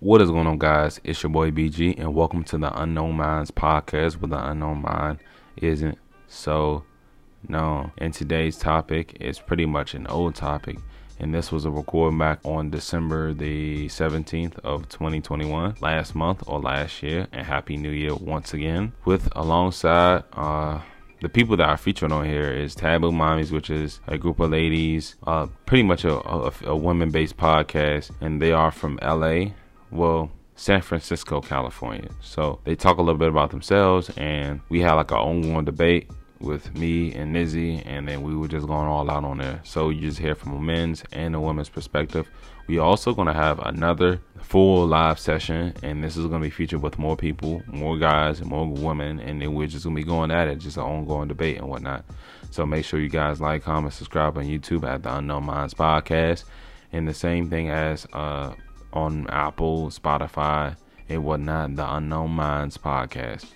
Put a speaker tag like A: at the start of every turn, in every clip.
A: What is going on, guys? It's your boy BG, and welcome to the Unknown Minds podcast, where the unknown mind isn't so known. And today's topic is pretty much an old topic, and this was a recording back on December the 17th of 2021, last month or last year. And Happy New Year once again. With alongside uh the people that are featured on here is Taboo Mamis, which is a group of ladies, uh, pretty much a, a, a women based podcast, and they are from LA. Well, San Francisco, California. So they talk a little bit about themselves, and we had like our ongoing debate with me and Nizzy, and then we were just going all out on there. So you just hear from a men's and a women's perspective. We also gonna have another full live session, and this is gonna be featured with more people, more guys and more women, and then we're just gonna be going at it, just an ongoing debate and whatnot. So make sure you guys like, comment, subscribe on YouTube at the Unknown Minds Podcast, and the same thing as uh, on Apple, Spotify, and whatnot, the Unknown Minds Podcast.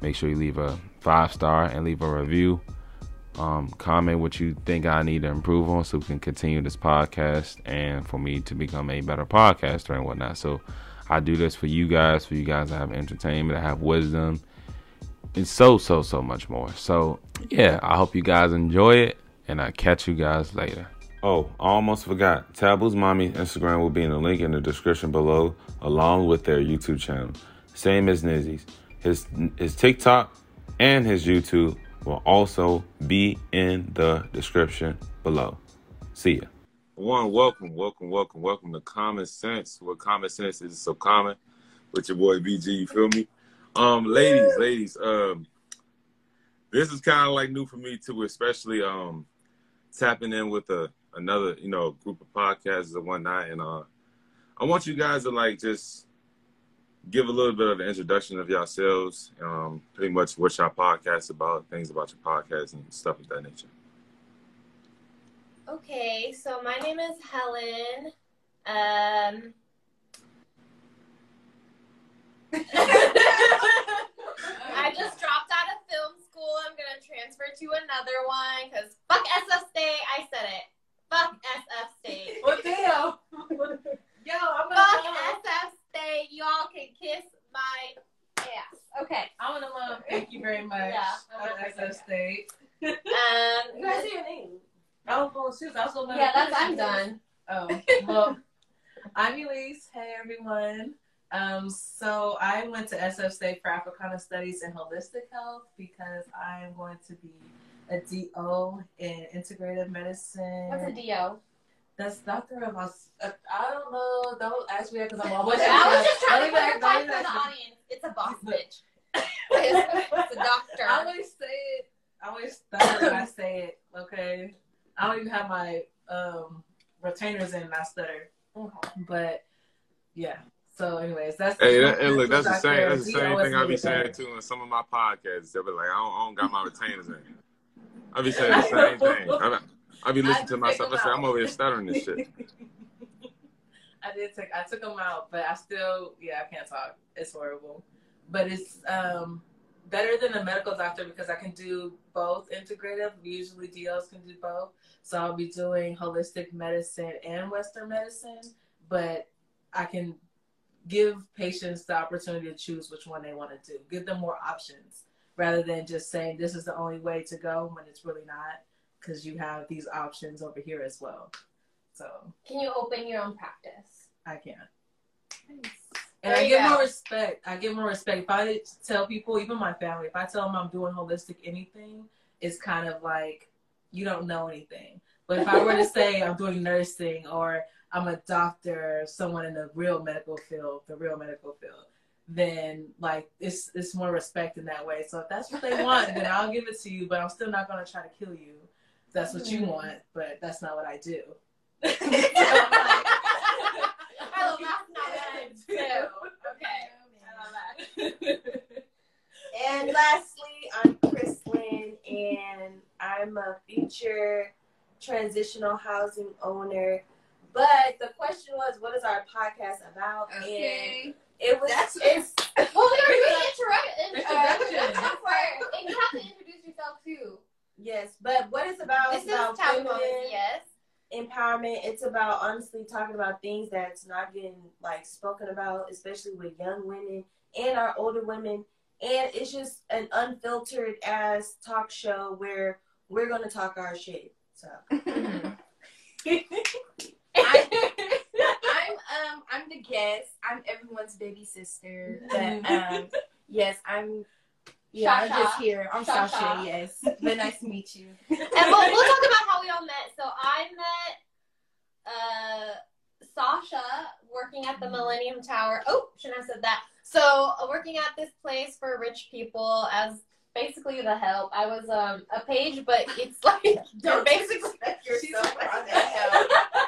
A: Make sure you leave a five star and leave a review. Um, comment what you think I need to improve on so we can continue this podcast and for me to become a better podcaster and whatnot. So I do this for you guys, for you guys to have entertainment, to have wisdom, and so, so, so much more. So yeah, I hope you guys enjoy it and I catch you guys later. Oh, I almost forgot. Taboo's mommy Instagram will be in the link in the description below, along with their YouTube channel. Same as Nizzy's. His his TikTok and his YouTube will also be in the description below. See ya. One, welcome, welcome, welcome, welcome to Common Sense. What common sense is so common with your boy BG, you feel me? Um, ladies, ladies, um, this is kind of like new for me too, especially um tapping in with a another, you know, group of podcasts and whatnot. And uh I want you guys to like just give a little bit of an introduction of yourselves, um, pretty much what your podcast about, things about your podcast and stuff of that nature.
B: Okay, so my name is Helen. Um, I just dropped out of film school. I'm gonna transfer to another one because fuck State. I said it. Fuck SF State.
C: Well, damn. Yo, I'm gonna
B: Fuck
C: love.
B: SF State. Y'all can kiss my ass. Okay.
C: I'm gonna love. Thank you very much.
B: Yeah,
C: I'm
B: I'm
C: SF State.
B: Um.
D: You guys say your name.
C: I was going shoot. I was going.
B: Yeah, that's I'm done.
C: Oh well, I'm Elise. Hey everyone. Um, so I went to SF State for Africana Studies and Holistic Health because I am going to be a DO in integrative medicine.
B: What's a DO?
C: That's Doctor of Aus- uh, I don't know. Don't ask me that because I'm always.
B: I was just trying to
C: even-
B: clarify
C: don't
B: for the audience. It's a boss bitch. It's, it's a doctor.
C: I always say it. I always stutter when I say it. Okay. I don't even have my um, retainers in. and I stutter.
B: Okay.
C: But yeah. So, anyways, that's
A: Hey, that, and look, that's the same. That's the same thing I be saying
C: needed
A: too in some of my podcasts. They'll be like, I don't, I don't got my retainers in. I be saying the same thing. I, I be listening to myself. I say, I'm over here stuttering this shit.
C: I did take. I took them out, but I still, yeah, I can't talk. It's horrible, but it's um better than a medical doctor because I can do both integrative. Usually, DOs can do both, so I'll be doing holistic medicine and Western medicine, but I can give patients the opportunity to choose which one they want to do. Give them more options rather than just saying this is the only way to go when it's really not, because you have these options over here as well. So
B: Can you open your own practice?
C: I can. And
B: There
C: I get
B: go.
C: more respect. I get more respect. If I tell people, even my family, if I tell them I'm doing holistic anything, it's kind of like you don't know anything. But if I were to say I'm doing nursing or I'm a doctor, someone in the real medical field, the real medical field, then like it's it's more respect in that way. So if that's what they want, then I'll give it to you. But I'm still not gonna try to kill you. If that's what you
B: Mhm.
C: want, but that's not what I do.
B: Oh, that's not what I do. Okay. I love that.
D: And lastly, I'm Chrislyn, and I'm a future transitional housing owner. But the question was, what is our podcast about? And it was
C: That's-
D: it's
B: Well, we were doing intro-
C: Introduction.
B: introduction for, and you have to introduce yourself too.
D: yes, but what it's about
B: This
D: is
B: is
D: about
B: Taboo
D: feminine
B: Moments, yes.
D: empowerment. It's it's about honestly talking about things that's not getting like spoken about, especially with young women and our older women. And it's just an unfiltered ass talk show where we're gonna talk our shit. So
E: I'm, I'm um I'm the guest. I'm everyone's baby sister. But um yes, I'm yeah, I'm just here. I'm
B: Sasha.
E: Sasha, yes. But nice to meet you.
B: and we'll, we'll talk about how we all met. So I met uh, Sasha working at the Millennium Tower. Oh, shouldn't have said that. So uh, working at this place for rich people as basically the help. I was um, a page, but it's like
D: don't
B: basically.
D: disrespect
E: She's
D: yourself
E: like,
D: on that.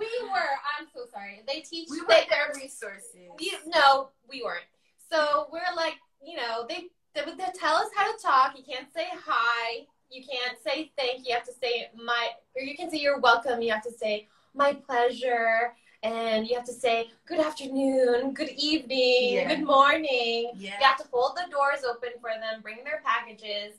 B: We were. I'm so sorry. They teach.
E: We
B: they,
E: were their resources.
B: you, no, we weren't. So we're like, you know, they, they they tell us how to talk. You can't say hi. You can't say thank. You have to say my, or you can say you're welcome. You have to say my pleasure, and you have to say good afternoon, good evening,
E: Yeah.
B: good morning.
E: Yeah.
B: You have to hold the doors open for them, bring their packages.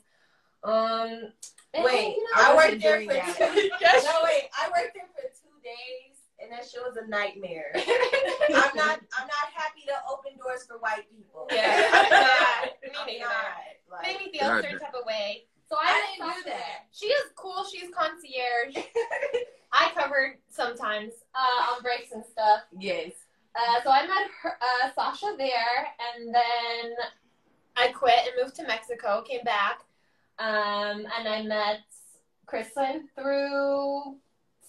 B: Um, and,
D: Wait,
B: you know,
D: I
E: I
D: worked there for two,
B: Yes.
D: no wait, I worked there for two days, and that shit was a nightmare. I'm not, I'm not happy to open doors for white people.
B: Yeah, I'm not. Me
D: I'm
B: neither.
D: like-
B: made me feel a certain type of way. So I,
E: I
B: met
E: didn't do
B: Sasha
E: that.
B: there. She is cool. She's concierge. I covered sometimes uh, on breaks and stuff.
E: Yes.
B: Uh, so I met her, uh, Sasha there, and then I quit and moved to Mexico. Came back, um, and I met Kristen through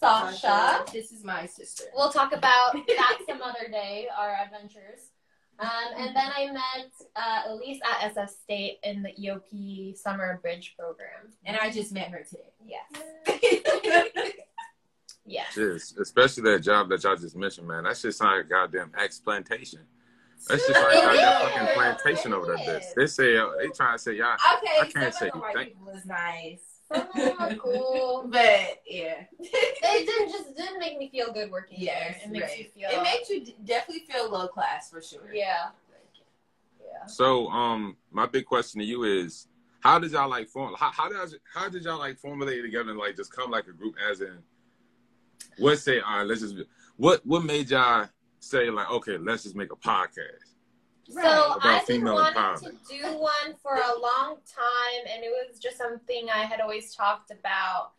B: Sasha.
D: Sasha.
E: This is my sister.
B: We'll talk about that some other day, our adventures. Um, and then I met uh, Elise at SF State in the EOP Summer Bridge program.
E: And I just met her today.
B: Yes. Yes.
F: Just, especially that job that y'all just mentioned, man. That shit sound like goddamn explantation. That's just like
B: It
F: goddamn fucking plantation over there. Bitch. They say uh, they trying to say y'all.
E: Okay,
F: I can't say
E: of the white
F: thank-
E: people is nice.
B: Some of them are cool.
E: But yeah.
B: It didn't just didn't make me feel good working
E: Yes,
B: there. It makes
E: right.
B: you feel
E: It makes you definitely feel low class for sure.
B: yeah. Yeah.
F: So, um, my big question to you is, how did y'all like form? How, how does how did y'all like formulate together and like just come like a group? As in, what say? All right, let's just. What what made y'all say like, okay, let's just make a podcast?
B: So I've been wanting to do one for a long time, and it was just something I had always talked about.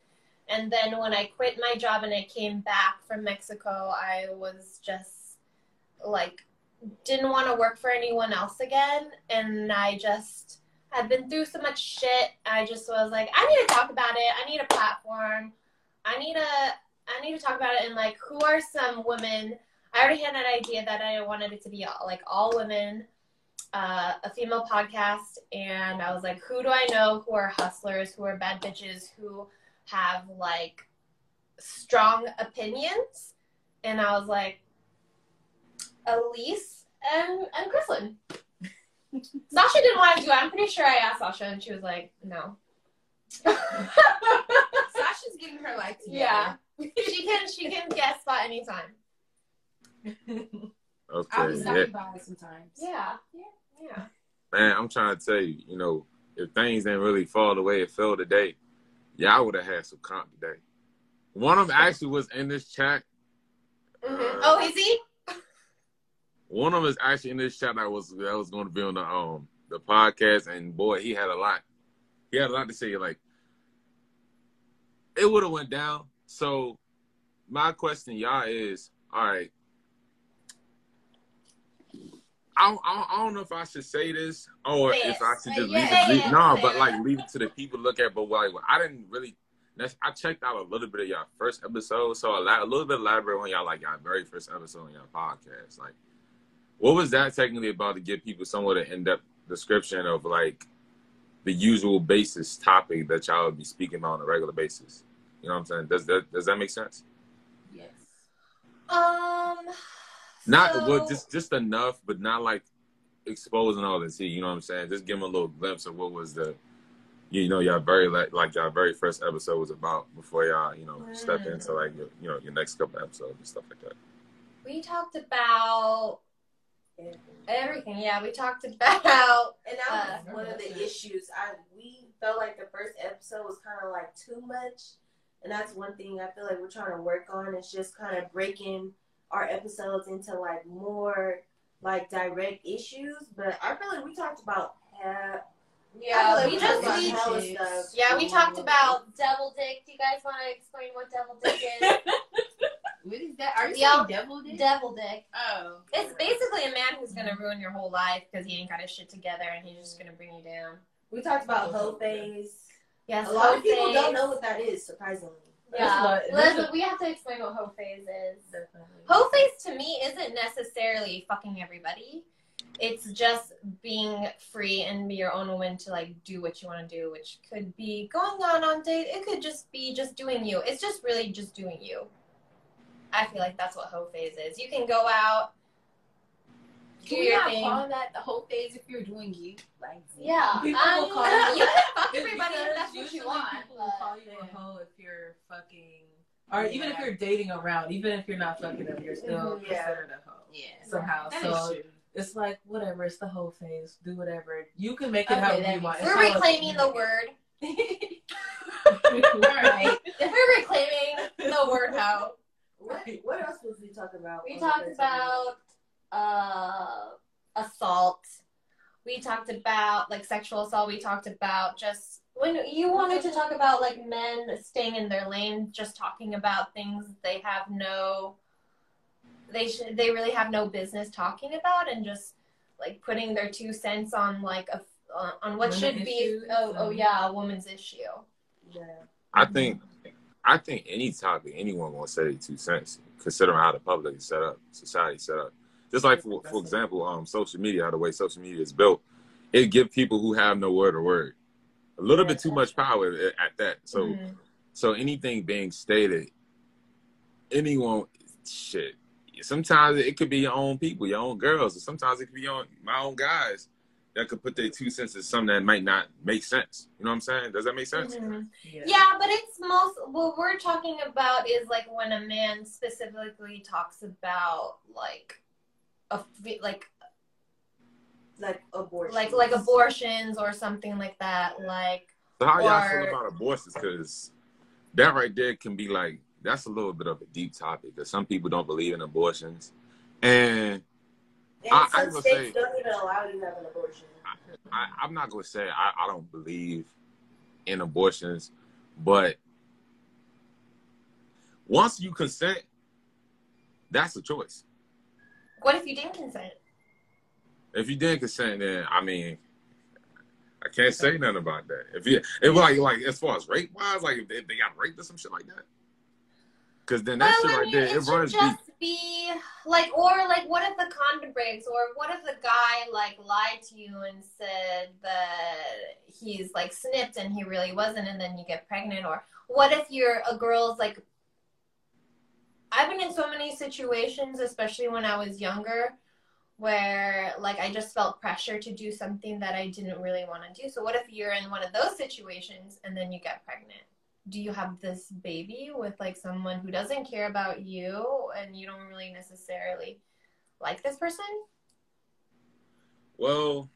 B: And then when I quit my job and I came back from Mexico, I was just like, didn't want to work for anyone else again. And I just had been through so much shit. I just was like, I need to talk about it. I need a platform. I need a, I need to talk about it. And like, who are some women? I already had an idea that I wanted it to be all, like all women, uh, a female podcast, and I was like, who do I know who are hustlers, who are bad bitches, who have like strong opinions? And I was like, Elise and and Chrislyn. Sasha didn't want to do it. I'm pretty sure I asked Sasha, and she was like, no.
E: Sasha's getting her life together.
B: yeah, she can she can guest spot anytime.
E: I'll
F: Okay,
E: be
F: yeah.
E: stopping by sometimes.
B: Yeah, yeah, yeah.
F: man, I'm trying to tell you, you know, if things didn't really fall the way it fell today, y'all would have had some comp today. One of them actually was in this chat.
B: Mhm. Oh, is he?
F: One of them is actually in this chat that was that was going to be on the um the podcast, and boy, he had a lot. He had a lot to say. Like, it would have went down. So, my question, y'all, is all right. I don't, I don't- I don't know if I should say this or
B: Say
F: if. I should just
B: it.
F: leave
B: Say
F: it. Leave,
B: it.
F: no, but like leave it to the people to look at. But like, I didn't really. That's, I checked out a little bit of y'all first episode, so a, la- a little bit elaborate on y'all like y'all very first episode on y'all podcast. Like, what was that technically about to give people somewhat an in-depth description of like the usual basis topic that y'all would be speaking about on a regular basis? You know what I'm saying? Does that does that make sense?
E: Yes.
B: Um.
F: Not
B: so-
F: well, just just enough, but not like exposing all the tea. You know what I'm saying? Just give them a little glimpse of what was the, you know, y'all very like like y'all very first episode was about before y'all you know step
B: Mm.
F: into like your, you know your next couple episodes and stuff like that.
B: we talked about everything. Yeah, we talked about.
D: And that was
B: Uh,
D: one of the issues. I we felt like the first episode was kind of like too much, and that's one thing I feel like we're trying to work on. Is just kind of breaking our episodes into like more like direct issues. But I feel like we talked about.
B: Yeah,
D: I feel
B: we just
D: talked about
B: we,
D: stuff.
B: yeah we talked about devil dick. Do you guys want to explain what devil dick is?
E: What is that? Are you
B: Yeah.
E: saying devil dick?
B: devil dick.
E: oh.
B: It's basically a man who's gonna ruin your whole life because he ain't got his shit together and he's just gonna bring you down.
D: We talked about hoe phase.
B: Yes,
D: A lot of people
B: phase.
D: don't know what that is, surprisingly.
B: Yeah, Liz, we have to explain what hoe phase is.
C: Definitely.
B: Hoe phase to me isn't necessarily fucking everybody. It's just being free and be your own woman to like do what you want to do, which could be going on on date. It could just be just doing you. It's just really just doing you. I feel like that's what hoe phase is. You can go out, do
E: Can we
B: your
E: not
B: thing.
E: call that the whole phase if you're doing you? Like
B: Yeah,
C: People
B: um,
C: will call you-
B: you can fuck everybody if that's what you want.
C: People will call you
E: yeah.
C: a hoe if you're fucking, or even if you're dating around, even if you're not fucking them, you're still
D: Mhm, yeah.
C: considered a hoe
E: Yeah.
C: somehow.
E: That
C: so
E: is true.
C: it's like whatever. It's the whole phase. Do whatever. You can make it
E: Okay,
C: however you want.
B: We're reclaiming the word.
E: Alright.
B: We're reclaiming the word hoe.
D: What, what else was we talking about?
B: We talked about uh, assault. We talked about like sexual assault. We talked about just when you wanted to talk about like men staying in their lane, just talking about things they have no, they should they really have no business talking about, and just like putting their two cents on like a on- on what
C: Women
B: should be
C: issues
B: oh oh yeah a woman's issue.
D: Yeah.
F: I think, I think any topic, anyone gonna say two cents, considering how the public is set up, society set up. Just like for for example, um, social media, how the way social media is built, it give people who have no word a word, a little bit too much power at at that. So,
B: Mhm.
F: so anything being stated, anyone, shit. Sometimes it could be your own people, your own girls, or sometimes it could be your own, my own guys that could put their two cents in something that might not make sense. You know what I'm saying? Does that make sense?
B: Mhm.
C: Yeah.
B: Yeah, but it's most what we're talking about is like when a man specifically talks about like a like
D: Like abortion.
B: like like abortions or something like that. Like
F: So how y'all
B: Or-
F: feel about abortions? Because that right there can be like that's a little bit of a deep topic. Because some people don't believe in abortions, and
D: And
F: I- I
D: some
F: will
D: states
F: say-
D: don't even allow you to have an abortion.
F: I, I'm not gonna say I, I don't believe in abortions, but once you consent, that's a choice.
B: What if you didn't consent?
F: If you didn't consent, then I mean, I can't say nothing about that. If you, if like like as far as rape wise, like if they, if they got raped or some shit like that, because then that
B: well,
F: shit right
B: mean,
F: there,
B: it,
F: it runs deep.
B: just be like, or like, what if the condom breaks, or what if the guy like lied to you and said that he's like snipped and he really wasn't, and then you get pregnant, or what if you're a girl's like. I've been in so many situations, especially when I was younger, where like I just felt pressure to do something that I didn't really want to do. So what if you're in one of those situations and then you get pregnant? Do you have this baby with like someone who doesn't care about you and you don't really necessarily like this person?
F: Well,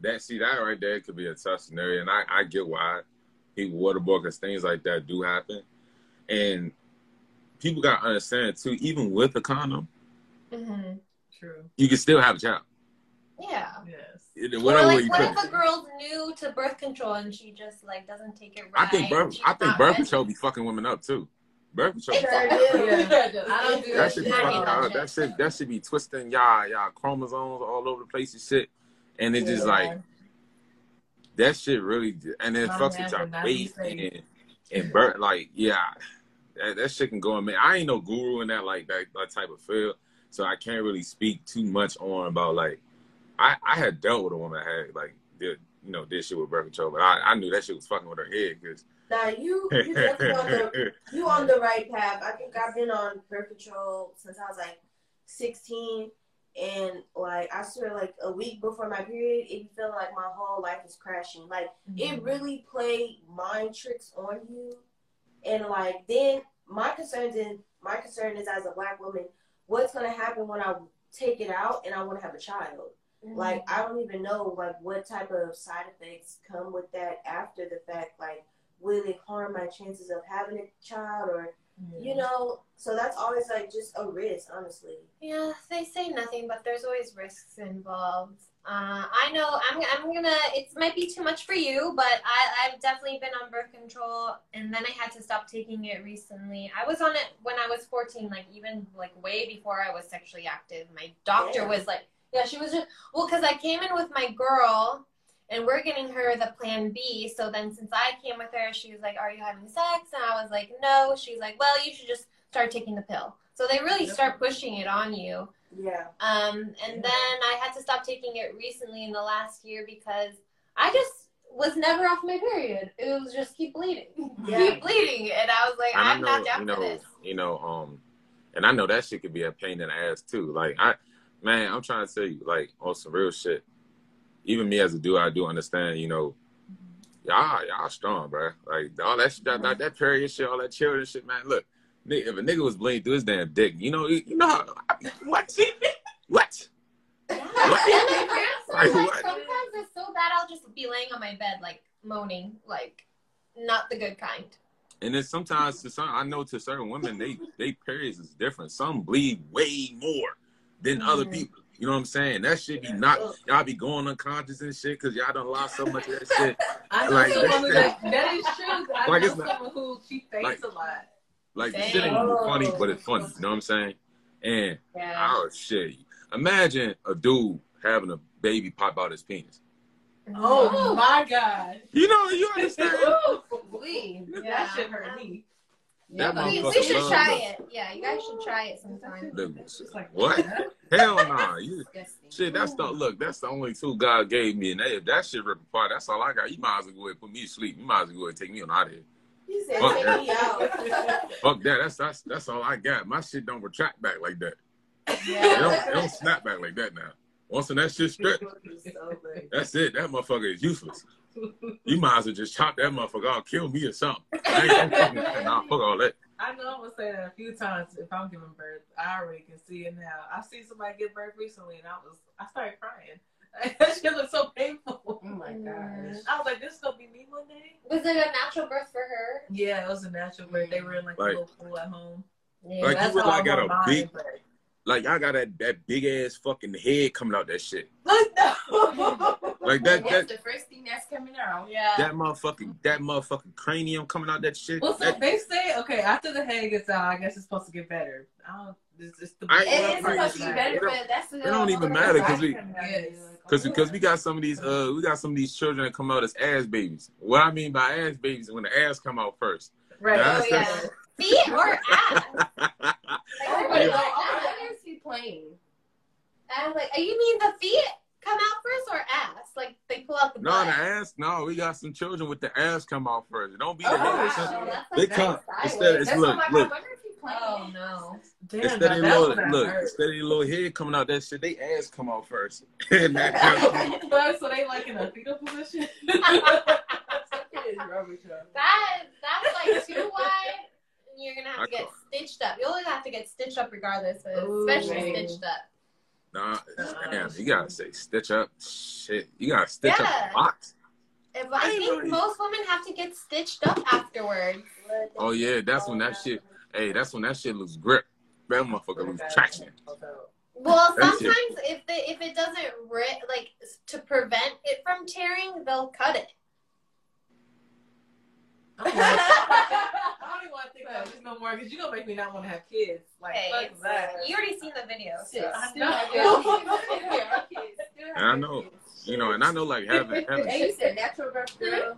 F: that see that right there could be a tough scenario, and I, I get why people waterboard because things like that do happen, and people got to understand too. Even with a condom,
B: Mm-hmm.
C: True.
F: you can still have a child.
B: Yeah.
C: Yes.
F: It- Whatever way
B: like,
F: you
B: what if a girl's new to birth control and she just like doesn't take it right?
F: I think birth. I think birth
B: ready?
F: control be fucking women up too. Birth control.
B: Exactly.
C: Yeah. I don't do
F: That
C: that
F: should
C: shit.
F: be
B: I
F: fucking
B: hate that
F: out.
B: shit.
F: That shit. Should be twisting y'all y'all chromosomes all over the place and shit. And it's just like that shit really. And then
C: My
F: fucks with y'all
C: would not be
F: weight and and birth. Like yeah, that, that shit can go in. Man, I ain't no guru in that like that, that type of field, so I can't really speak too much on about like. I I had dealt with a woman that had like did you know did shit with birth control, but I I knew that shit was fucking with her head because.
D: Now you you definitely on the you on the right path. I think I've been on birth control since I was like 16, and like I swear, like a week before my period, it felt like my whole life is crashing. Like
C: Mm-hmm.
D: it really played mind tricks on you, and like then my concerns in my concern is as a black woman, what's gonna happen when I take it out and I want to have a child?
B: Mm-hmm.
D: Like I don't even know like what type of side effects come with that after the fact. Like will it harm my chances of having a child or you know so that's always like just a risk honestly
B: Yeah, they say nothing, but there's always risks involved. Uh, I know I'm, I'm gonna. It might be too much for you, but I, I've definitely been on birth control, and then I had to stop taking it recently. I was on it when I was 14, like even like way before I was sexually active. My doctor
D: Yeah.
B: was like, yeah, she was just well, because I came in with my girl, and we're getting her the Plan B. So then, since I came with her, she was like, "Are you having sex?" And I was like, "No." She's like, "Well, you should just start taking the pill." So they really start pushing it on you.
D: yeah
B: Um, and then I had to stop taking it recently in the last year because I just was never off my period. It was just keep bleeding,
D: Yeah.
B: keep bleeding, and I was like,
F: I
B: I'm
F: know,
B: not down
F: you know,
B: for this.
F: you know, um, and I know that shit could be a pain in the ass too. Like I, man, I'm trying to tell you, like on some real shit. Even me as a dude, I do understand. You know, y'all, y'all strong, bro. Like all that shit, that, that, period shit, all that children shit, man. Look, nigga, if a nigga was bleeding through his damn dick, you know, you, know how, what, what?
B: Then
F: Like, what?
B: sometimes it's so bad I'll just be laying on my bed like moaning, like not the good kind.
F: And then sometimes to some, I know to certain women, they they periods is different. Some bleed way more than other
B: Mhm.
F: people. You know what I'm saying? That shit be not y'all be going unconscious and shit because y'all done lost so much of that shit.
C: I know
F: Like,
C: someone who that, that is true. I
F: Like,
C: know
F: it's not-
C: someone who she faints
F: like-
C: a lot.
F: Like the
B: Dang.
F: shit ain't even funny, but it's funny. You know what I'm saying? And
B: Yeah.
F: oh shit, imagine a dude having a baby pop out his penis.
C: Oh my god.
F: You know, you understand?
E: We.
B: Yeah.
C: That shit hurt me.
F: That
B: we,
F: motherfucker
B: we should try
F: that.
B: it. Yeah, you guys should try it sometime.
F: Look,
C: It's like
F: what? Hell nah. You shit. That's the look. That's the only two God gave me, and they, if that shit rip apart, that's all I got. You might as well go ahead and put me to sleep. You might as well go ahead and take me on out of here.
D: you said
F: Fuck
D: take
F: that.
D: me out
F: Fuck that. That's that's that's all I got. My shit don't retract back like that. It don't, it don't snap back like that now. Once when that shit stretch,
D: So funny.
F: that's it. That motherfucker is useless. You might as well just chop that motherfucker off, kill me or something. I ain't fucking nah, fuck all that.
C: I know I'm gonna say that a few times if I'm giving birth. I already can see it now. I seen somebody give birth recently and I was I started crying. that shit looked so painful.
E: Oh my gosh.
C: I was like, this is gonna be me one day.
B: Was it a natural birth for her?
C: Yeah, it was a natural birth. They were in like,
F: Like-
C: a little pool at home.
B: Yeah.
F: Like, you
C: That's
F: really
C: all
F: got a big-
C: mind, but-
F: Like I got that that big ass fucking head coming out that shit.
C: Like, no.
F: Like that
E: That's
F: that
E: the first thing that's coming out.
B: yeah.
F: that motherfucking that motherfucking cranium coming out that shit.
C: Well, so
F: That-
C: they say okay after the head gets out, I guess it's supposed to get better. I don't. It's, it's the
F: I-
E: It is
F: Well,
E: supposed to be
F: it
E: better,
F: don't-
E: but that's
F: it don't even matter 'cause we-
C: Yes.
F: Cause, cause we got some of these, uh, we got some of these children that come out as ass babies. What I mean by ass babies is when the ass come out first.
C: right.
F: That's-
B: Oh, yeah. Feet or ass? Like, everybody
E: Wait,
B: like
E: playing?
B: I was like, oh, you mean the feet come out first or ass? Like they pull out the
F: no,
B: butt.
F: the ass. No, we got some children with the ass come out first. Don't be the
E: Oh,
F: head.
E: wow.
F: It's just-
B: So that's
F: They
B: like
F: come
B: nice
F: instead.
B: sideways.
F: It's
E: That's
F: look,
E: what
F: look.
E: I wonder if he playing.
B: Oh no.
C: Damn,
F: Instead of
C: that
F: little, look,
C: hurt.
F: instead of the little head coming out that shit, they ass come out first. and that,
C: so they like in a fetal position.
E: Something is wrong with you.
B: That that's like too wide. And You're gonna have to
F: I
B: get
F: call-
B: stitched up. You'll have to get stitched up regardless, but
C: Ooh,
B: especially
C: man.
B: stitched up.
F: nah, damn, you gotta say stitch up. Shit, you gotta stitch
B: Yeah.
F: up the box.
B: If,
F: I
B: I think
F: really-
B: most women have to get stitched up afterwards.
F: Oh yeah, that's when that shit. Hey, that's when that shit lose grip. That motherfucker lose traction.
B: Well, sometimes if they if it doesn't rip, like to prevent it from tearing, they'll cut it.
C: I don't even want to think about this no more because you're gonna make me not want to have kids. Like,
B: Hey,
C: fuck that.
B: you already seen the video. So.
C: I know.
E: have your kids. Still have your kids. Still have
F: And I know, you know, and I know like having having
E: And you said natural birth, girl.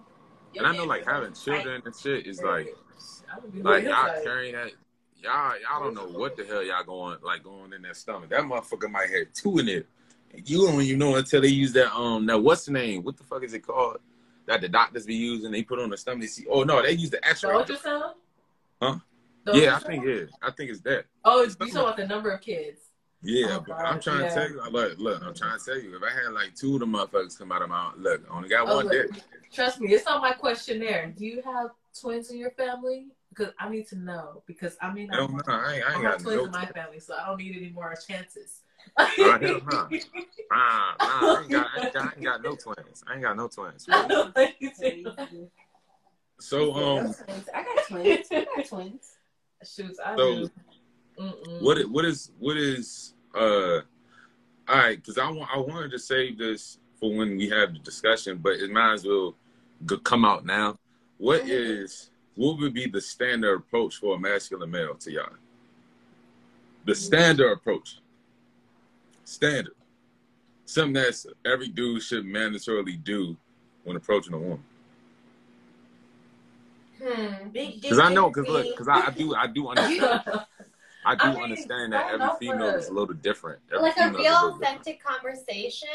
F: And I know like having children and shit is like
C: I would be
F: like
C: like,
F: y'all carrying that y'all y'all don't know what the hell y'all going like going in that stomach. That motherfucker might have two in it. You don't even know until they use that um that what's the name? What the fuck is it called? That the doctors be using, they put on the stomach. They see, oh no, they use the
C: The
F: X-ray.
C: ultrasound?
F: Huh?
C: The
F: Yeah, I think yeah, I think it's that.
C: Oh, it's, you talking about the number of kids?
F: Yeah,
C: Oh,
F: but I'm trying
C: yeah.
F: to tell you, look, look, I'm trying to tell you, if I had like two of the motherfuckers come out of my look, I only got
C: Oh,
F: one
C: look.
F: dick.
C: Trust me, it's on my questionnaire. Do you have twins in your family? Because I need to know. Because I mean,
F: I ain't, I
C: I
F: ain't
C: have
F: got
C: twins
F: no.
C: in my family, so I don't need any more chances.
F: Hell no. Nah, nah, I ain't got, I ain't got, I ain't got no twins. I ain't got no twins. So um,
E: I got twins. I got twins.
C: Shoots, I do.
F: What? What is? What is? uh, all right? Because I want I wanted to save this for when we have the discussion, but it might as well go, come out now. What is what would be the standard approach for a masculine male to y'all? The standard approach. Standard. Something that every dude should mandatorily do when approaching a woman.
B: Hmm.
F: Because I know, because look, because I, I do, I do understand, I do
C: I mean,
F: understand that every female is a little different. Every
B: like a real
F: different.
B: authentic conversation.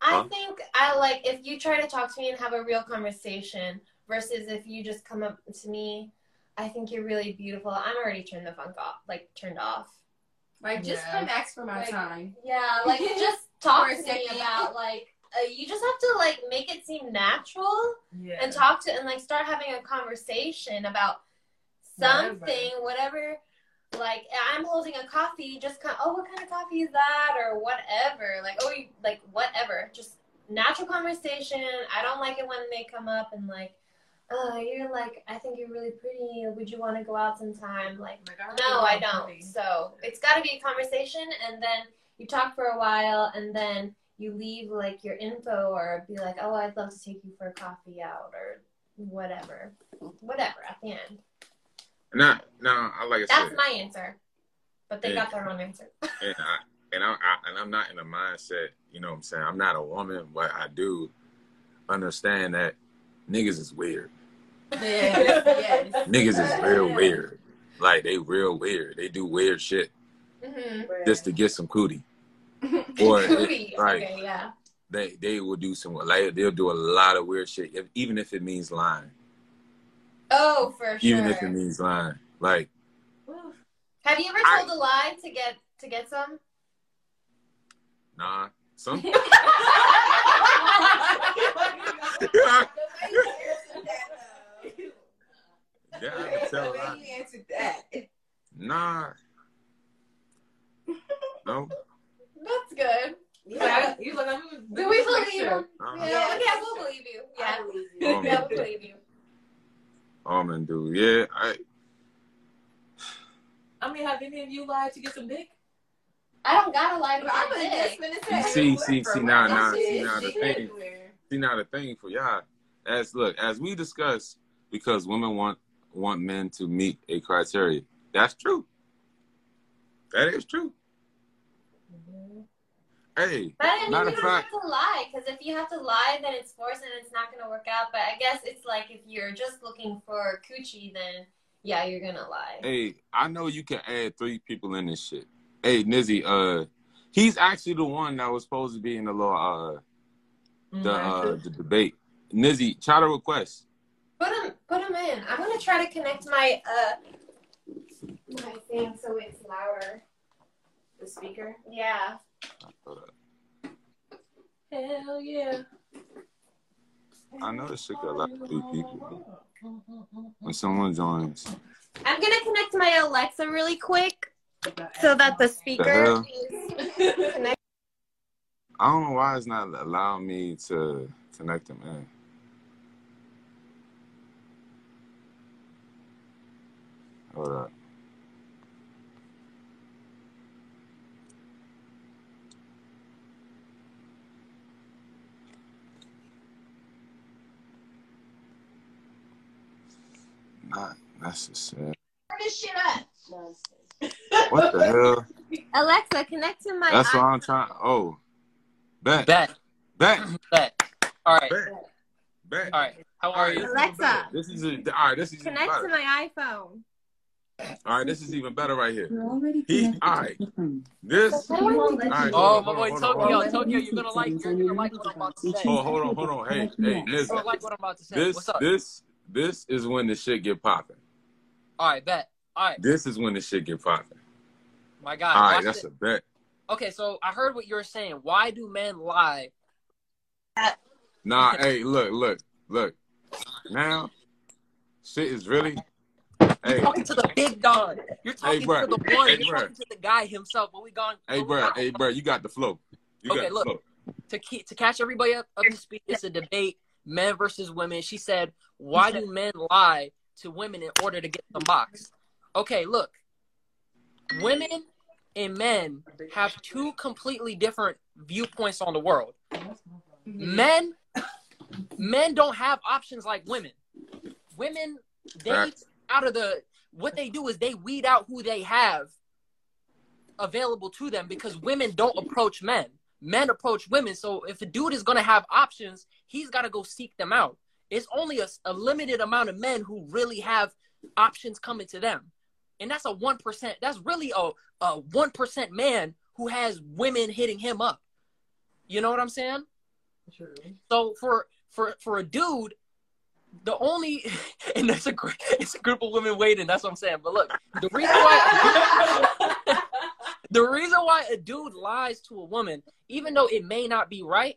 B: I
F: Huh?
B: think I like if you try to talk to me and have a real conversation versus if you just come up to me. I think you're really beautiful. I'm already turned the funk off, like turned off.
E: Like, just
C: Yeah.
E: come ask for my
B: Like-
E: time.
B: Yeah, like just talk to me about like uh, you just have to like make it seem natural
C: Yeah.
B: and talk to and like start having a conversation about something, whatever. Like I'm holding a coffee, just kind. oh, what kind of coffee is that, or whatever. Like oh, you, like whatever. Just natural conversation. I don't like it when they come up and like, oh, you're like, I think you're really pretty. Would you want to go out sometime? Like,
C: Like, I
B: no, I don't.
C: pretty.
B: So it's got to be a conversation, and then you talk for a while, and then you leave like your info, or be like, oh, I'd love to take you for a coffee out, or whatever, whatever. At the end,
F: Now, now, I like
B: that's
F: said,
B: my answer. But they
F: Yeah.
B: got their own answer.
F: and I and I, I and I'm not in a mindset. You know what I'm saying? I'm not a woman, but I do understand that niggas is weird.
E: Yes, yes.
F: Niggas is real weird. Like they real weird. They do weird shit
B: Mm-hmm.
F: just to get some cootie. Or
B: Cootie.
F: right.
B: Okay, yeah.
F: They they will do some like they'll do a lot of weird shit, if, even if it means lying.
B: Oh, for sure.
F: Even if it means lying. Like
B: Have you ever told a lie to get to get some?
F: nah, some
E: The way you answered that, though.
F: Yeah, I can tell a
E: way
F: lot.
E: you answered that.
F: Nah. No.
B: That's good.
C: Yeah, you look like
B: Do we believe him?
F: Uh-uh.
B: Yeah,
E: Yeah.
B: yeah, we'll believe you. Oh, yeah,
E: I believe
F: Oh,
E: you.
B: yeah, we'll believe you.
F: Almond dude. Yeah, I
C: I mean, have any of you lied to get some dick?
B: I don't gotta lie to
E: I'm
B: my dick.
E: gonna.
F: See, see, see, now, now, see,
E: it.
F: now the thing- see now the thing for y'all. As look, as we discussed, because women want want men to meet a criteria. That's true. That is true. Hey,
B: But I mean,
F: Matter
B: you
F: of
B: don't
F: fact-
B: have to lie because if you have to lie, then it's forced and it's not gonna work out. But I guess it's like if you're just looking for coochie, then yeah, you're gonna lie.
F: hey, I know you can add three people in this shit. Hey, Nizzy, uh, he's actually the one that was supposed to be in the law, uh, the uh, the debate. Nizzy, try to request.
B: Put him, put him in. I'm gonna try to connect my uh my thing so it's louder.
E: The speaker.
B: Yeah.
C: Hell yeah.
F: I know this shit got a lot of three people. When someone joins,
B: I'm gonna connect my Alexa really quick so that the speaker
F: hell?
B: is connected.
F: I don't know why it's not allowing me to connect them in. Hold up. Not necessary.
E: Turn this shit up.
F: What the hell?
B: Alexa, connect to my.
F: That's
B: i-
F: what I'm trying. Oh, bet,
G: Bet.
F: bet,
G: Bet. All right.
F: bet, bet.
G: All right. How are you?
B: Alexa.
F: This is a, all right. This is
B: Connect to my iPhone.
F: All right, this is even better right here. He-
H: connected.
F: alright.
H: to the phone.
F: This.
B: How do I do
F: All
B: that?
F: right,
G: Oh, my boy Tokyo.
F: on.
G: Tokyo, you're gonna like. You're gonna like what I'm about to say.
F: Oh, hold on, hold on. Hey, hey,
G: You're
F: listen.
G: like what I'm about to say.
F: This,
G: What's up?
F: this, this is when the shit get popping.
G: All right. Bet. All right.
F: This is when the shit get popping.
G: My God.
F: All right, that's
G: this.
F: a bet.
G: Okay, so I heard what you were saying. Why do men lie?
F: Nah, hey, look, look, look. Now, shit is really.
G: You're
F: Hey,
G: talking to the big dog. You're talking
F: bruh.
G: to the one.
F: Hey,
G: You're talking to the guy himself. What we gone?
F: hey, bro,
G: gone-
F: hey, bro, you got the flow. You
G: Okay, look.
F: flow.
G: to keep, to catch everybody up, up to speed. It's a debate men versus women. She said, "Why do men lie to women in order to get some box?" Okay, look, women and men have two completely different viewpoints on the world. Men, men don't have options like women. Women, they. Out of the what they do is they weed out who they have available to them because women don't approach men. Men approach women. So if a dude is gonna have options, he's gotta go seek them out. It's only a, a limited amount of men who really have options coming to them, and that's a one percent. That's really a a one percent man who has women hitting him up. You know what I'm saying?
C: True.
G: So for for for a dude, the only and there's a it's a group of women waiting. That's what I'm saying. But look, the reason why the reason why a dude lies to a woman, even though it may not be right,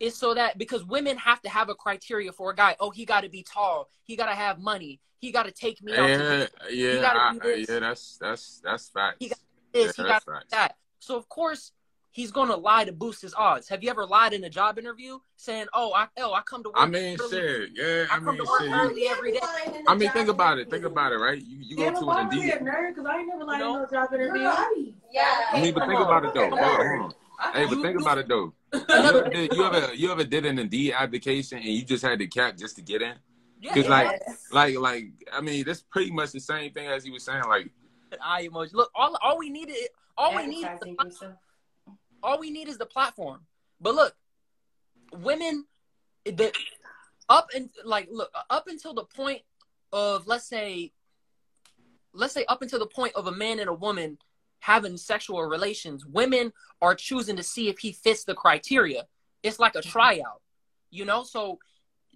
G: is so that because women have to have a criteria for a guy. Oh, he got to be tall. He got to have money. He got to take me out. to
F: Yeah, yeah,
G: gotta
F: I- yeah. That's that's that's facts.
G: He got this.
F: Yeah,
G: he got that. So of course he's gonna lie to boost his odds. Have you ever lied in a job interview saying, "Oh, I oh I come to work"?
F: I mean,
G: early.
F: shit. Yeah,
G: I
F: I
G: come
F: mean,
G: to work
F: shit.
G: early
F: You,
G: every day.
F: I mean, think about it. Think about it, right? You you go to an
C: am
F: Indeed.
C: Because I ain't never lied
G: You
C: in
G: know?
C: no job interview.
B: Yeah.
F: I mean, but think about it though. Hold on. Hey, but think about it though. You ever, did, you ever you ever did an Indeed application and you just had to cap just to get in?
G: yeah,
F: Cause like like like I mean that's pretty much the same thing as he was saying. Like
G: eye emoji. Look, all all we needed is all we need is the,
E: Advertising yourself.
G: All we need is the platform. But look, women, the up and like look up until the point of let's say, let's say up until the point of a man and a woman having sexual relations, women are choosing to see if he fits the criteria. It's like a tryout, you know. So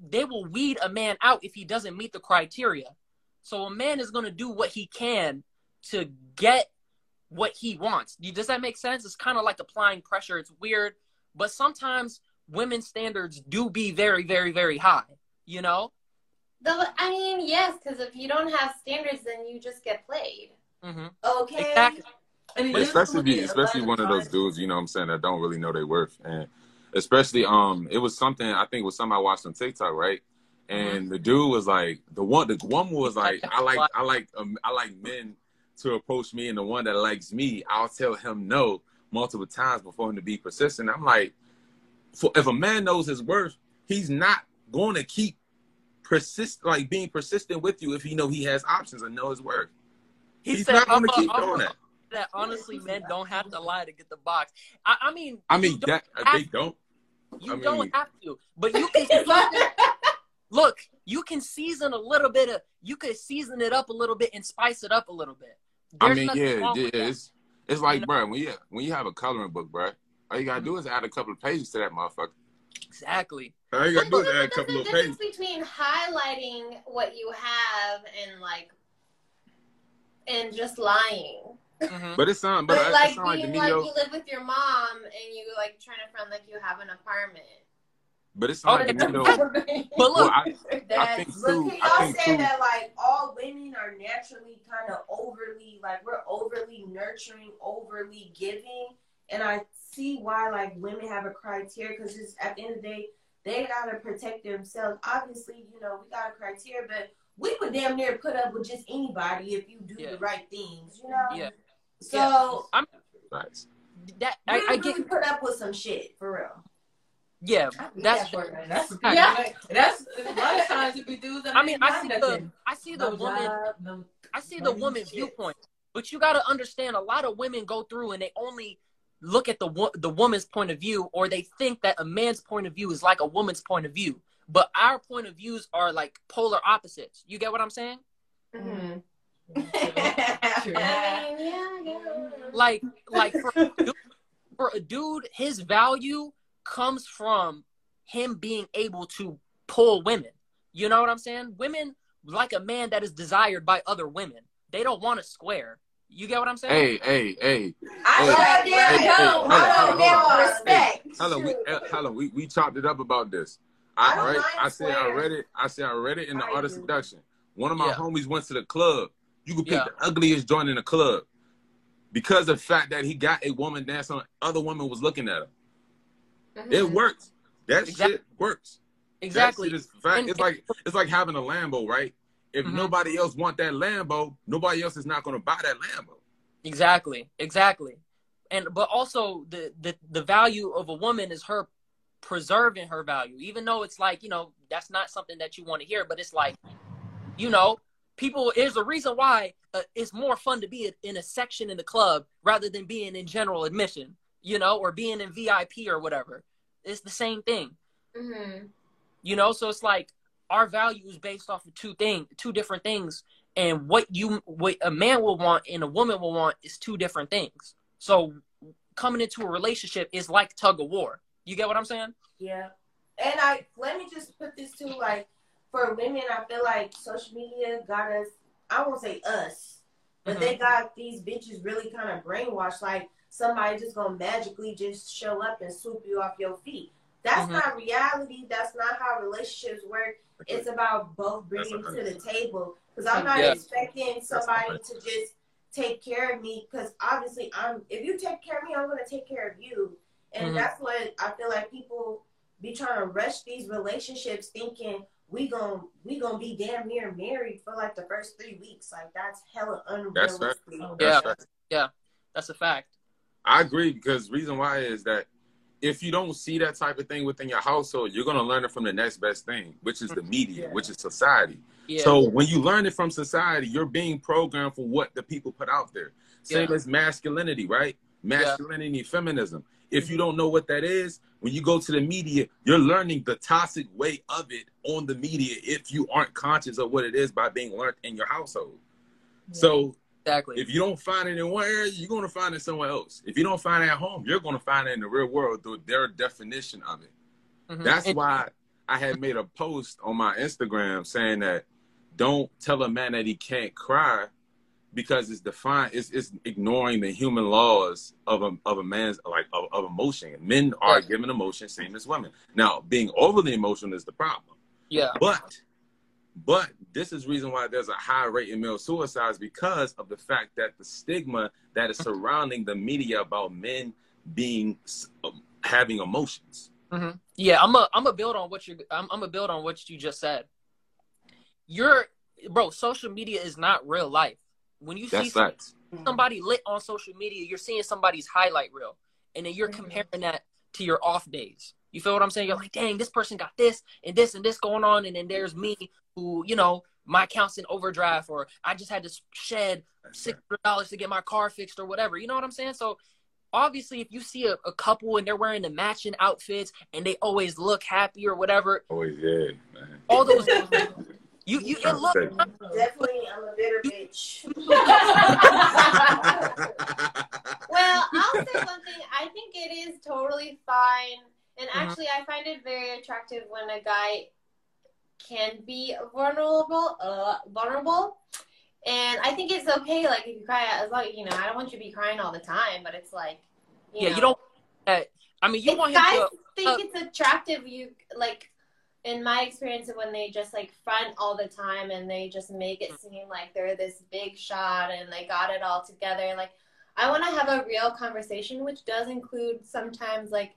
G: they will weed a man out if he doesn't meet the criteria. So a man is going to do what he can to get what he wants. Does that make sense? It's kind of like applying pressure. It's weird, but sometimes women's standards do be very, very, very high. You know?
B: The, I mean, yes, because if you don't have standards, then you just get played.
G: hmm
D: Okay.
G: Exactly.
C: And it
F: especially be, especially one of those dudes, you know what I'm saying, that don't really know their worth. And especially um it was something I think it was something I watched on TikTok, right? And the dude was like the one the woman was like, I like I like um, I like men to approach me and the one that likes me, I'll tell him no multiple times before him to be persistent. I'm like, for if a man knows his worth, he's not going to keep persist like being persistent with you if he know he has options and know his worth.
G: He
F: He's
G: said,
F: not going to keep doing that.
G: that honestly, men don't have to lie to get the box. I, I mean,
F: I mean, that they don't.
G: You
F: I mean-
G: don't have to, but you can look. You can season a little bit of. You could season it up a little bit and spice it up a little bit.
F: I mean, yeah,
G: wrong
F: yeah,
G: with that.
F: it's it's like,
G: You know?
F: bro, when you when you have a coloring book, bro, all you gotta do is add a couple of pages to that motherfucker.
G: exactly.
F: All you gotta do is add a
B: There's
F: couple
B: a
F: of
B: difference
F: pages.
B: between highlighting what you have and like, and just lying.
G: Mhm.
F: But it's sound, but
B: But
F: it
B: like
F: sound like
B: being
F: me,
B: like you live with your mom and you like trying to front like you have an apartment.
F: But it's sound like to me, though.
G: But
F: Well,
G: look,
F: I, I think
D: but
F: too.
D: can
F: I
D: y'all
F: think
D: say
F: too.
D: that like all women are naturally kind of overly like we're overly nurturing, overly giving, and I see why like women have a criteria because it's at the end of the day they gotta protect themselves. Obviously, you know we got a criteria, but we would damn near put up with just anybody if you do
G: Yeah.
D: the right things, you know.
G: Yeah.
D: So
F: Facts.
G: that I, I
D: really
G: get.
D: put up with some shit for real.
G: Yeah, that's.
C: That's
G: Yeah.
C: That's a lot of times it be dudes that
G: I mean, I see
C: ain't
G: the.
C: nothing.
G: I see the
C: No
G: woman.
C: job, no-
G: I see the woman
C: shit.
G: viewpoint, but you got to understand a lot of women go through and they only look at the the woman's point of view, or they think that a man's point of view is like a woman's point of view. But our point of views are like polar opposites. You get what I'm saying?
C: Mhm.
B: I
C: True.
B: mean, yeah, yeah.
G: Like, like for a dude, for a dude, his value comes from him being able to pull women. You know what I'm saying? Women like a man that is desired by other women. They don't want a square. You get what I'm saying?
F: Hey, hey, hey.
D: I
F: Hey,
D: sure
F: hey,
D: damn
F: hey,
D: don't.
F: hey,
D: I
F: hold
D: don't
F: on,
D: damn
F: eh, hold
D: respect.
F: Hello, we, hello, we, we chopped it up about this.
D: I
F: I, right, I said I read it. I said I read it in the
D: I
F: art of seduction. One of my
G: Yeah.
F: homies went to the club. You could pick
G: Yeah.
F: the ugliest joint in the club because of the fact that he got a woman dancing. Other women was looking at him. It
G: Mm-hmm.
F: works. That
G: Exactly.
F: shit works.
G: Exactly.
F: Shit.
G: And-
F: it's like it's like having a Lambo, right? If
G: Mhm.
F: nobody else want that Lambo, nobody else is not going to buy that Lambo.
G: Exactly, exactly. And but also the, the the value of a woman is her preserving her value, even though it's like you know that's not something that you want to hear, but it's like you know people. is a reason why uh, it's more fun to be in a section in the club rather than being in general admission, you know, or being in VIP or whatever. It's the same thing,
B: Mm-hmm.
G: you know. So it's like our value is based off of two things, two different things, and what you what a man will want and a woman will want is two different things. So coming into a relationship is like tug of war. You get what I'm saying?
D: Yeah. And I let me just put this too, like for women, I feel like social media got us I won't say us, but
G: Mhm.
D: they got these bitches really kind of brainwashed, like somebody just gonna magically just show up and swoop you off your feet. That's
G: Mhm.
D: not reality. That's not how relationships work. It's about both bringing to the table. Because I'm not
G: Yeah.
D: expecting somebody to just take care of me. Because obviously, I'm. If you take care of me, I'm gonna take care of you. And
G: Mhm.
D: that's what I feel like people be trying to rush these relationships, thinking we gon' we gonna be damn near married for like the first three weeks. Like that's hella
F: That's
D: unrealistic.
F: right.
G: Yeah.
F: That's right.
G: That's a fact.
F: I agree because reason why is that if you don't see that type of thing within your household, you're gonna learn it from the next best thing, which is the media,
D: Yeah.
F: which is society.
G: Yeah.
F: So when you learn it from society, you're being programmed for what the people put out there. Same
G: Yeah.
F: as masculinity, right? Masculinity, feminism. If you mm-hmm. don't know what that is, when you go to the media, you're learning the toxic way of it on the media if you aren't conscious of what it is by being learned in your household. So
G: exactly.
F: if you don't find it in one area, you're going to find it somewhere else. If you don't find it at home, you're going to find it in the real world through their definition of it.
G: Mhm.
F: That's
G: And-
F: why I had made a post on my Instagram saying that don't tell a man that he can't cry because it's defined it's, it's ignoring the human laws of a, of a man's like of, of emotion. Men are
G: Yeah.
F: given emotion same as women. Now, being overly emotional is the problem.
G: yeah.
F: But but this is reason why there's a high rate in male suicides because of the fact that the stigma that is surrounding the media about men being um, having emotions.
G: Yeah, I'm a I'm a build on what you I'm I'm a build on what you just said. You're bro, social media is not real life. When you see
F: That's facts.
G: somebody lit on social media, you're seeing somebody's highlight reel, and then you're
D: Mhm.
G: comparing that to your off days. You feel what I'm saying? You're like, dang, this person got this and this and this going on, and then there's me who, you know, my account's in overdraft, or I just had to shed six hundred dollars to get my car fixed, or whatever. You know what I'm saying? So obviously, if you see a, a couple and they're wearing the matching outfits and they always look happy or whatever,
F: Always, yeah, man.
G: all those you you it look
D: Definitely, I'm a bitter bitch.
B: Well, I'll say one thing. I think it is totally fine. And
G: Mhm.
B: actually, I find it very attractive when a guy can be vulnerable, uh, vulnerable. And I think it's okay, like if you cry, as long you know, I don't want you to be crying all the time, but it's like, you
G: yeah,
B: know,
G: you don't. Uh, I mean, you want him to.
B: guys
G: to.
B: think
G: uh,
B: it's attractive, you like. In my experience, when they just like front all the time and they just make it seem like they're this big shot and they got it all together, like I want to have a real conversation, which does include sometimes like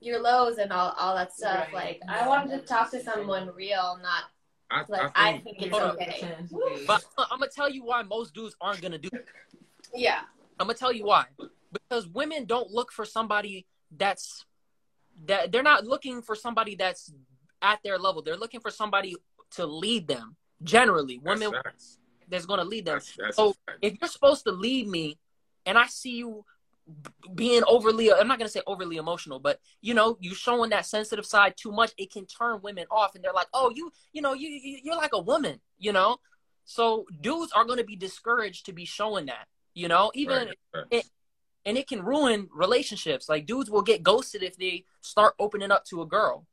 B: your lows and all, all that stuff.
C: Right.
B: Like
C: Yeah,
B: I wanted to talk to
C: just-
B: someone real, not
F: I,
B: like
F: I
B: I
F: think,
B: think it's
G: Hold
B: okay.
G: But I'm gonna tell you why most dudes aren't gonna do. It.
B: Yeah.
G: I'm gonna tell you why. Because women don't look for somebody that's that they're not looking for somebody that's at their level. They're looking for somebody to lead them. Generally, women
F: facts.
G: that's gonna lead them.
F: That's, that's
G: So. If you're supposed to lead me, and I see you b- being overly I'm not gonna say overly emotional, but you know, you showing that sensitive side too much, it can turn women off, and they're like, oh, you you know, you you- you're like a woman, you know. So dudes are gonna be discouraged to be showing that, you know, even
F: Right,
G: it- and it can ruin relationships. Like dudes will get ghosted if they start opening up to a girl.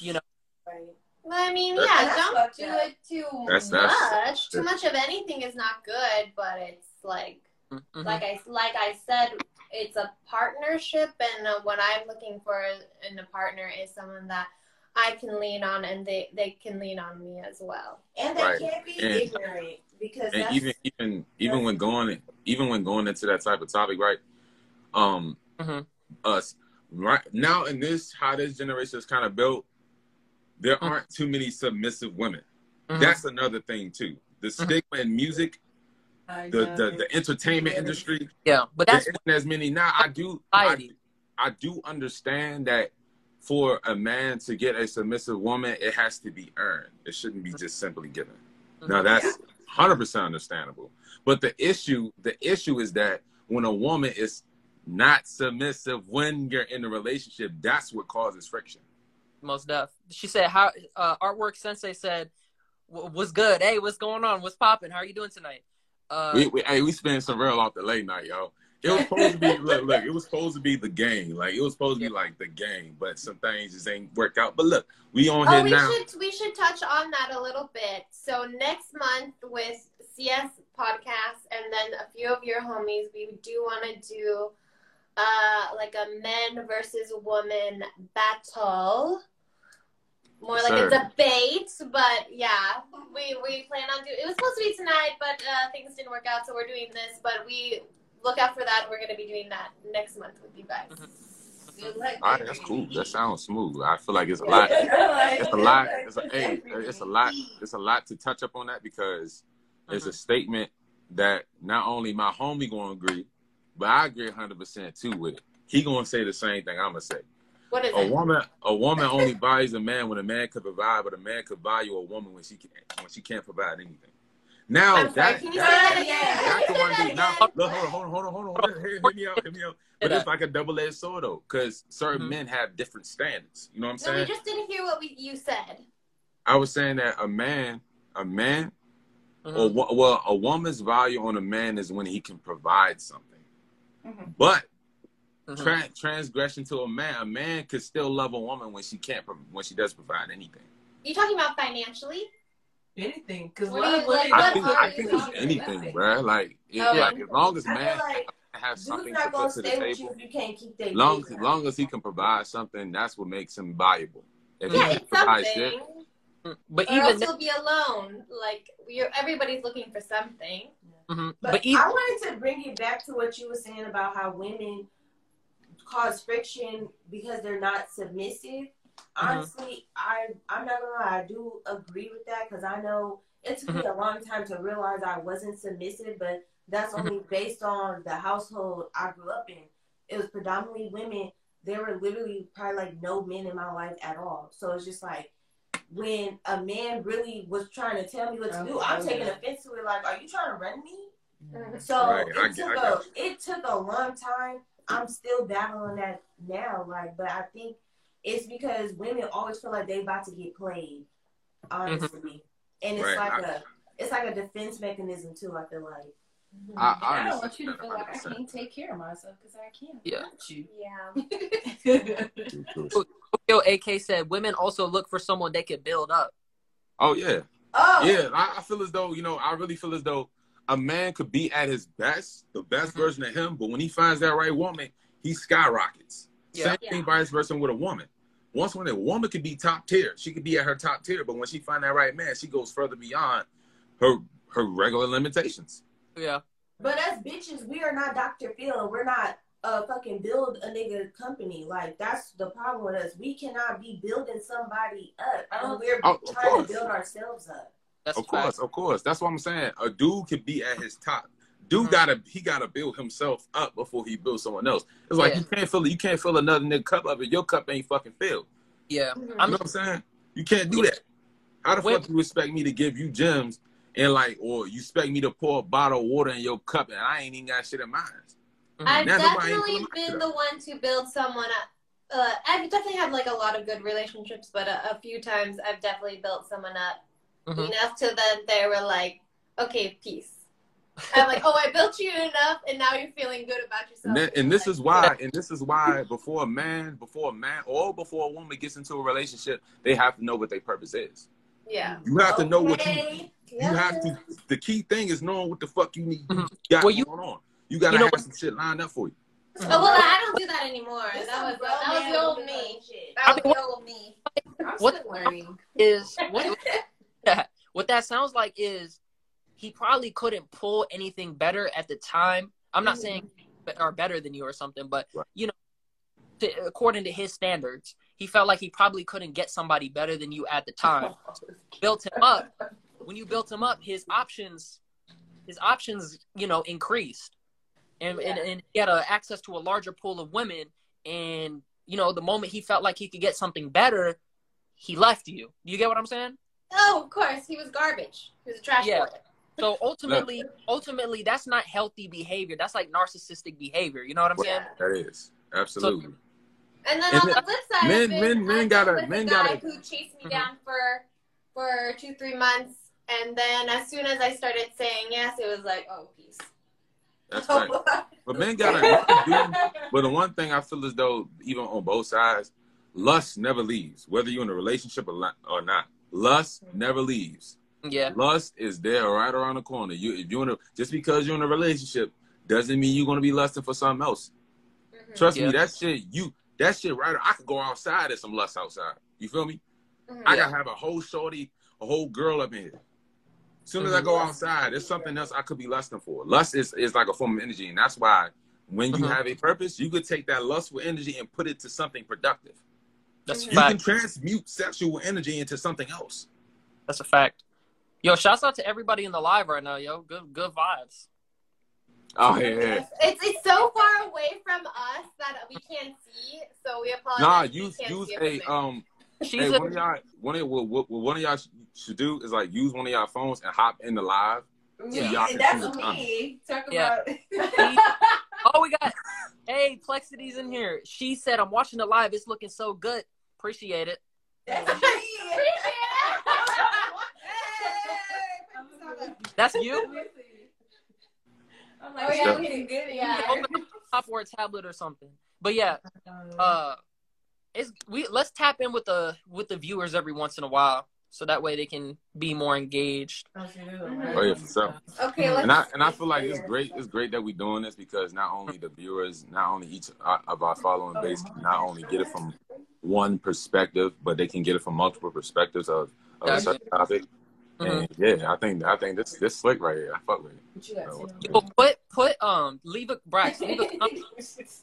G: You know,
D: Right.
B: Well, I mean, yeah,
D: That's
B: don't do
D: up.
B: it too
F: That's- that's-
B: much. Too much of anything is not good, but it's like
G: Mhm.
B: like I like I said, it's a partnership, and uh, what I'm looking for in a partner is someone that I can lean on, and they they can lean on me as well.
D: And they
F: Right.
D: can't be
F: And-
D: ignorant because
F: and even even even when going even when going into that type of topic, right? Um,
G: Mhm.
F: us right now in this how this generation is kind of built. there aren't too many submissive women.
G: Mhm.
F: That's another thing too. The stigma in music,
C: I
F: the the, the entertainment industry,
G: yeah, but that's
F: isn't as many now. I do, I, I do understand that for a man to get a submissive woman, it has to be earned. It shouldn't be just simply given. Now that's hundred percent understandable. But the issue, the issue is that when a woman is not submissive when you're in a relationship, that's what causes friction.
G: most deaf. She said, "How uh, artwork sensei said, "W- what's good? Hey, what's going on? What's popping? How are you doing tonight?" Uh,
F: we, we, hey, we spent some real off the late night, yo. It was supposed to be look, look, it was supposed to be the game. Like it was supposed to be like the game, but some things just ain't work out. But look, we on
B: Oh,
F: here
B: we
F: now.
B: should we should touch on that a little bit. So next month with CS podcast and then a few of your homies, we do want to do uh like a men versus woman battle. More
F: Yes,
B: like a debate, but yeah, we we plan on doing. It was supposed to be tonight, but uh, things didn't work out, so we're doing this. But we look out for that. We're gonna be doing that next month with you guys.
F: All right, that's cool. That sounds smooth. I feel like it's a lot. It's a lot. It's a hey, it's a lot. It's a lot to touch up on that because it's a statement that not only my homie gonna agree, but I agree hundred percent too with it. He gonna say the same thing I'm gonna say.
B: What is
F: A
B: it?
F: woman, a woman only values a man when a man can provide, but a man could value a woman when she can when she can't provide anything. Now
B: I'm
F: that, that,
B: that
F: that
B: Can
F: can one
B: say that
F: now. Look, hold on, hold on, hold on, hold on. Hear, hear me out, hear me out. But it's like a double-edged sword though, because certain
G: Mhm.
F: men have different standards. You know what I'm saying?
B: No, we just didn't hear what we, you said.
F: I was saying that a man, a man,
G: Mhm.
F: or well, a woman's value on a man is when he can provide something.
E: Mhm.
F: But
G: Mhm.
F: tra- transgression to a man, a man could still love a woman when she can't, pro- when she does provide anything.
B: You talking about financially?
C: anything. Because
B: What
C: what,
B: you
C: what,
B: like-
F: I think,
B: are
F: I think it's anything,
C: about?
F: bruh. Like, it,
B: Oh.
F: like as long as man
D: like
F: has something to put to the
D: stay with you
F: table,
D: you can't keep their
F: long as long as he can provide something, that's what makes him valuable. If
B: Yeah,
F: he
B: it's
F: can
B: something.
F: shit,
G: Mhm. But
B: Or
G: even
B: else you'll be alone. Like you're, everybody's looking for something.
G: mhm.
D: But,
G: but even
D: I wanted to bring it back to what you were saying about how women cause friction because they're not submissive. Uh-huh. Honestly, I I'm not gonna lie, I do agree with that because I know it took me uh-huh. a long time to realize I wasn't submissive, but that's uh-huh. only based on the household I grew up in. It was predominantly women. There were literally probably like no men in my life at all. So it's just like when a man really was trying to tell me what to do, oh, I'm oh, taking offense to it. Like, are you trying to run me? Mm-hmm. So
F: Right,
D: it
F: get-
D: took
F: I
D: a
F: got
D: it took a long time. I'm still battling that now, like, but I think it's because women always feel like they about to get played, honestly, mm-hmm. and it's
F: Right,
D: like
F: I-
D: a it's like a defense mechanism too. I feel like.
F: I,
E: I
F: I
E: don't want you to feel like I can't take care of myself because I can't.
G: Yeah.
E: Want you.
B: Yeah.
G: Tokyo AK said women also look for someone they can build up.
F: Oh yeah,
D: Oh
F: yeah. I, I feel as though you know. I really feel as though a man could be at his best, the best
G: Mhm.
F: version of him, but when he finds that right woman, he skyrockets.
G: Yeah.
F: Same thing, vice versa with a woman. Once when a woman could be top tier, she could be at her top tier, but when she find that right man, she goes further beyond her her regular limitations.
G: Yeah.
D: But as bitches, we are not Dr. Phil. and We're not uh fucking build a nigga company. Like that's the problem with us. We cannot be building somebody up. And we're
F: Oh,
D: trying to build ourselves up.
G: That's
F: Of
G: a fact.
F: course, of course. That's what I'm saying. A dude could be at his top. Dude
G: Mhm.
F: gotta he gotta build himself up before he builds someone else. It's like
G: Yeah.
F: you can't fill you can't fill another nigga cup up if your cup ain't fucking filled.
G: Yeah.
F: You
G: I'm
F: know what I'm saying? You can't do that. How the
G: Wait-
F: fuck you expect me to give you gems and like, or you expect me to pour a bottle of water in your cup and I ain't even got shit in mine?
B: I've
F: That's I ain't
B: definitely been
F: shit
B: the one to build someone up. Uh, I've definitely had like a lot of good relationships, but a, a few times I've definitely built someone up
G: Mhm.
B: enough to that they were like, "Okay, peace." I'm like, "Oh, I built you enough, and now you're feeling good about yourself."
F: And, that, and this
B: Like,
F: is why, and this is why, before a man, before a man, or before a woman gets into a relationship, they have to know what their purpose is.
B: yeah,
F: You have to know what you
D: Okay.
F: You have to. The key thing is knowing what the fuck you need.
G: Mhm.
F: Got
G: Well, you-
F: going on. You gotta
G: you know
F: have
G: what-
F: some shit lined up for you.
B: Oh well, I don't do that anymore.
D: This
B: That was that was the old me.
D: like.
B: That was the old me.
E: I'm still learning.
G: Is what, what that sounds like is he probably couldn't pull anything better at the time. I'm not
F: Mm-hmm.
G: saying are better than you or something, but
F: Right.
G: you know, to, according to his standards. He felt like he probably couldn't get somebody better than you at the time. built him up. When you built him up, his options, his options, you know, increased, and and, and he had uh, access to a larger pool of women. And you know, the moment he felt like he could get something better, he left you. Do you get what I'm saying?
B: Oh, of course, he was garbage. He was a trash
G: Yeah.
B: boy.
G: So ultimately, ultimately, that's not healthy behavior. That's like narcissistic behavior. You know what I'm saying?
F: That is absolutely.
B: And then
F: And
B: on
F: men-
B: the flip side,
F: men-
B: I've
F: men- men gotta-
B: a
F: men
B: guy
F: gotta-
B: who chased me
G: Mhm.
B: down for for two three months, and then as soon as I started saying yes, it was like, oh, peace.
F: That's right. But men gotta do. But the one thing I feel as though, even on both sides, lust never leaves. Whether you're in a relationship or not lust never leaves.
G: Yeah.
F: Lust is there right around the corner. You, if you're in a, just because you're in a relationship doesn't mean you're gonna be lusting for something else.
B: Mhm.
F: Trust
G: Yeah.
F: me, that shit, you, that shit right. I could go outside and some lust outside. You feel me?
B: Mhm.
F: I gotta have a whole shorty, a whole girl up in here. As soon as I
G: Mhm.
F: go outside, there's something else I could be lusting for. Lust is, is like a form of energy, and that's why when you
G: Mhm.
F: have a purpose, you could take that lustful energy and put it to something productive.
G: That's a.
F: You can transmute sexual energy into something else.
G: That's a fact. Yo, shouts out to everybody in the live right now, yo. Good good vibes.
F: Oh yeah, yeah.
B: It's it's so far away from us that we can't see, so we apologize.
F: Nah, use use a um.
G: She's
F: Hey,
G: a,
F: one of y'all, one of what, what, what one of y'all should do is like use one of y'all phones and hop in the live.
G: Yeah.
F: y'all can
E: That's
F: see
E: me. Talk
G: Yeah.
E: about.
G: Oh, we got Hey, Plexity's in here. She said I'm watching the live. It's looking so good. Appreciate it.
E: That's me.
G: That's you?
E: I'm
B: Oh,
E: like,
B: yeah,
E: yeah,
B: we-
E: looking good.
B: yeah.
G: Open a or a tablet or something. But yeah, uh it's we let's tap in with the with the viewers every once in a while so that way they can be more engaged.
F: Oh yeah, for sure.
B: Okay.
F: And I and I feel like it's great. It's great that we're doing this because not only the viewers, not only each of our following base can not only get it from one perspective, but they can get it from multiple perspectives of, of a certain topic.
G: Mhm.
F: And yeah, I think I think this this slick right here. I fuck with it. So,
G: Yo, put put um leave a Brax, leave a comment,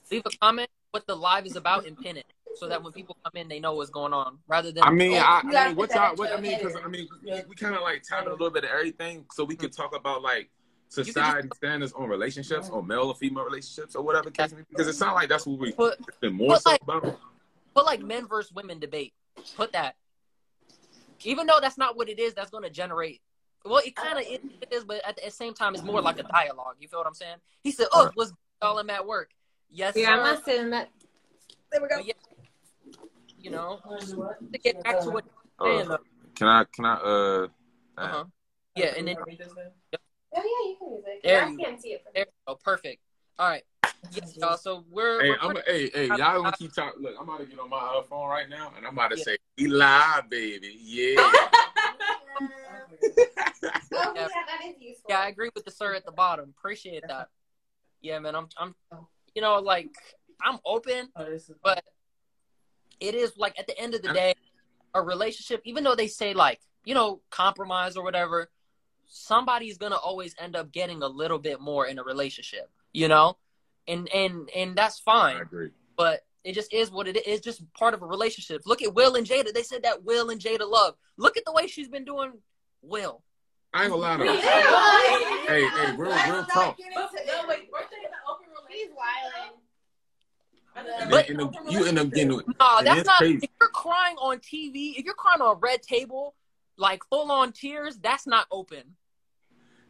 G: leave a comment what the live is about and pin it so that when people come in they know what's going on rather than
F: I mean,
E: Oh,
F: I,
E: you
F: I mean,
E: put
F: what
E: that
F: y'all? What, I
E: a
F: mean, because. I mean,
E: Yeah.
F: we, we kind of like tapping a little bit of everything, so we could talk about like
G: just-
F: society standards on relationships, on male or female relationships, or whatever case may be. Because it sounds like that's what we
G: Put-
F: more
G: put,
F: so
G: like-
F: about.
G: Put like men versus women debate. Put that. Even though that's not what it is, that's going to generate. Well, it kind of is, but at the same time, it's more like a dialogue. You feel what I'm saying? He said, "Oh, what's all him at work?" Yes,
B: Yeah, I'm not saying that. There we go.
G: Yeah, you know, to get back to what
F: Uh, can I? Can I? Uh,
G: Uh-huh. Yeah, and then
B: Oh yeah, you can use it.
G: There
B: I can't see it from
G: there. Oh, perfect. All right. Yes, y'all. So we're.
F: Hey,
G: we're
F: I'm
G: pretty-
F: hey, hey, y'all gonna keep talking. Look, I'm about to get on my phone right now, and I'm about to
G: Yeah.
F: say, "We live, baby, yeah."
B: Oh, yeah, that is useful.
G: Yeah, I agree with the sir at the bottom. Appreciate that. Yeah, man. I'm. I'm. You know, like I'm open. but it is like at the end of the day, a relationship, even though they say like, you know, compromise or whatever, somebody's gonna always end up getting a little bit more in a relationship, you know? And and and that's fine.
F: I
G: fine.
F: agree.
G: But it just is what it is. It's just part of a relationship. Look at Will and Jada. They said that Will and Jada love. Look at the way she's been doing Will.
F: I ain't gonna lie to you. Hey, hey, real, real talk.
E: like.
C: No, wait, weren't they in an open
B: He's
C: relationship?
B: wilding.
G: But-
F: In the- you end up getting. it.
G: No,
F: And
G: that's not.
F: crazy.
G: If you're crying on TV, if you're crying on a red table, like full on tears, that's not open.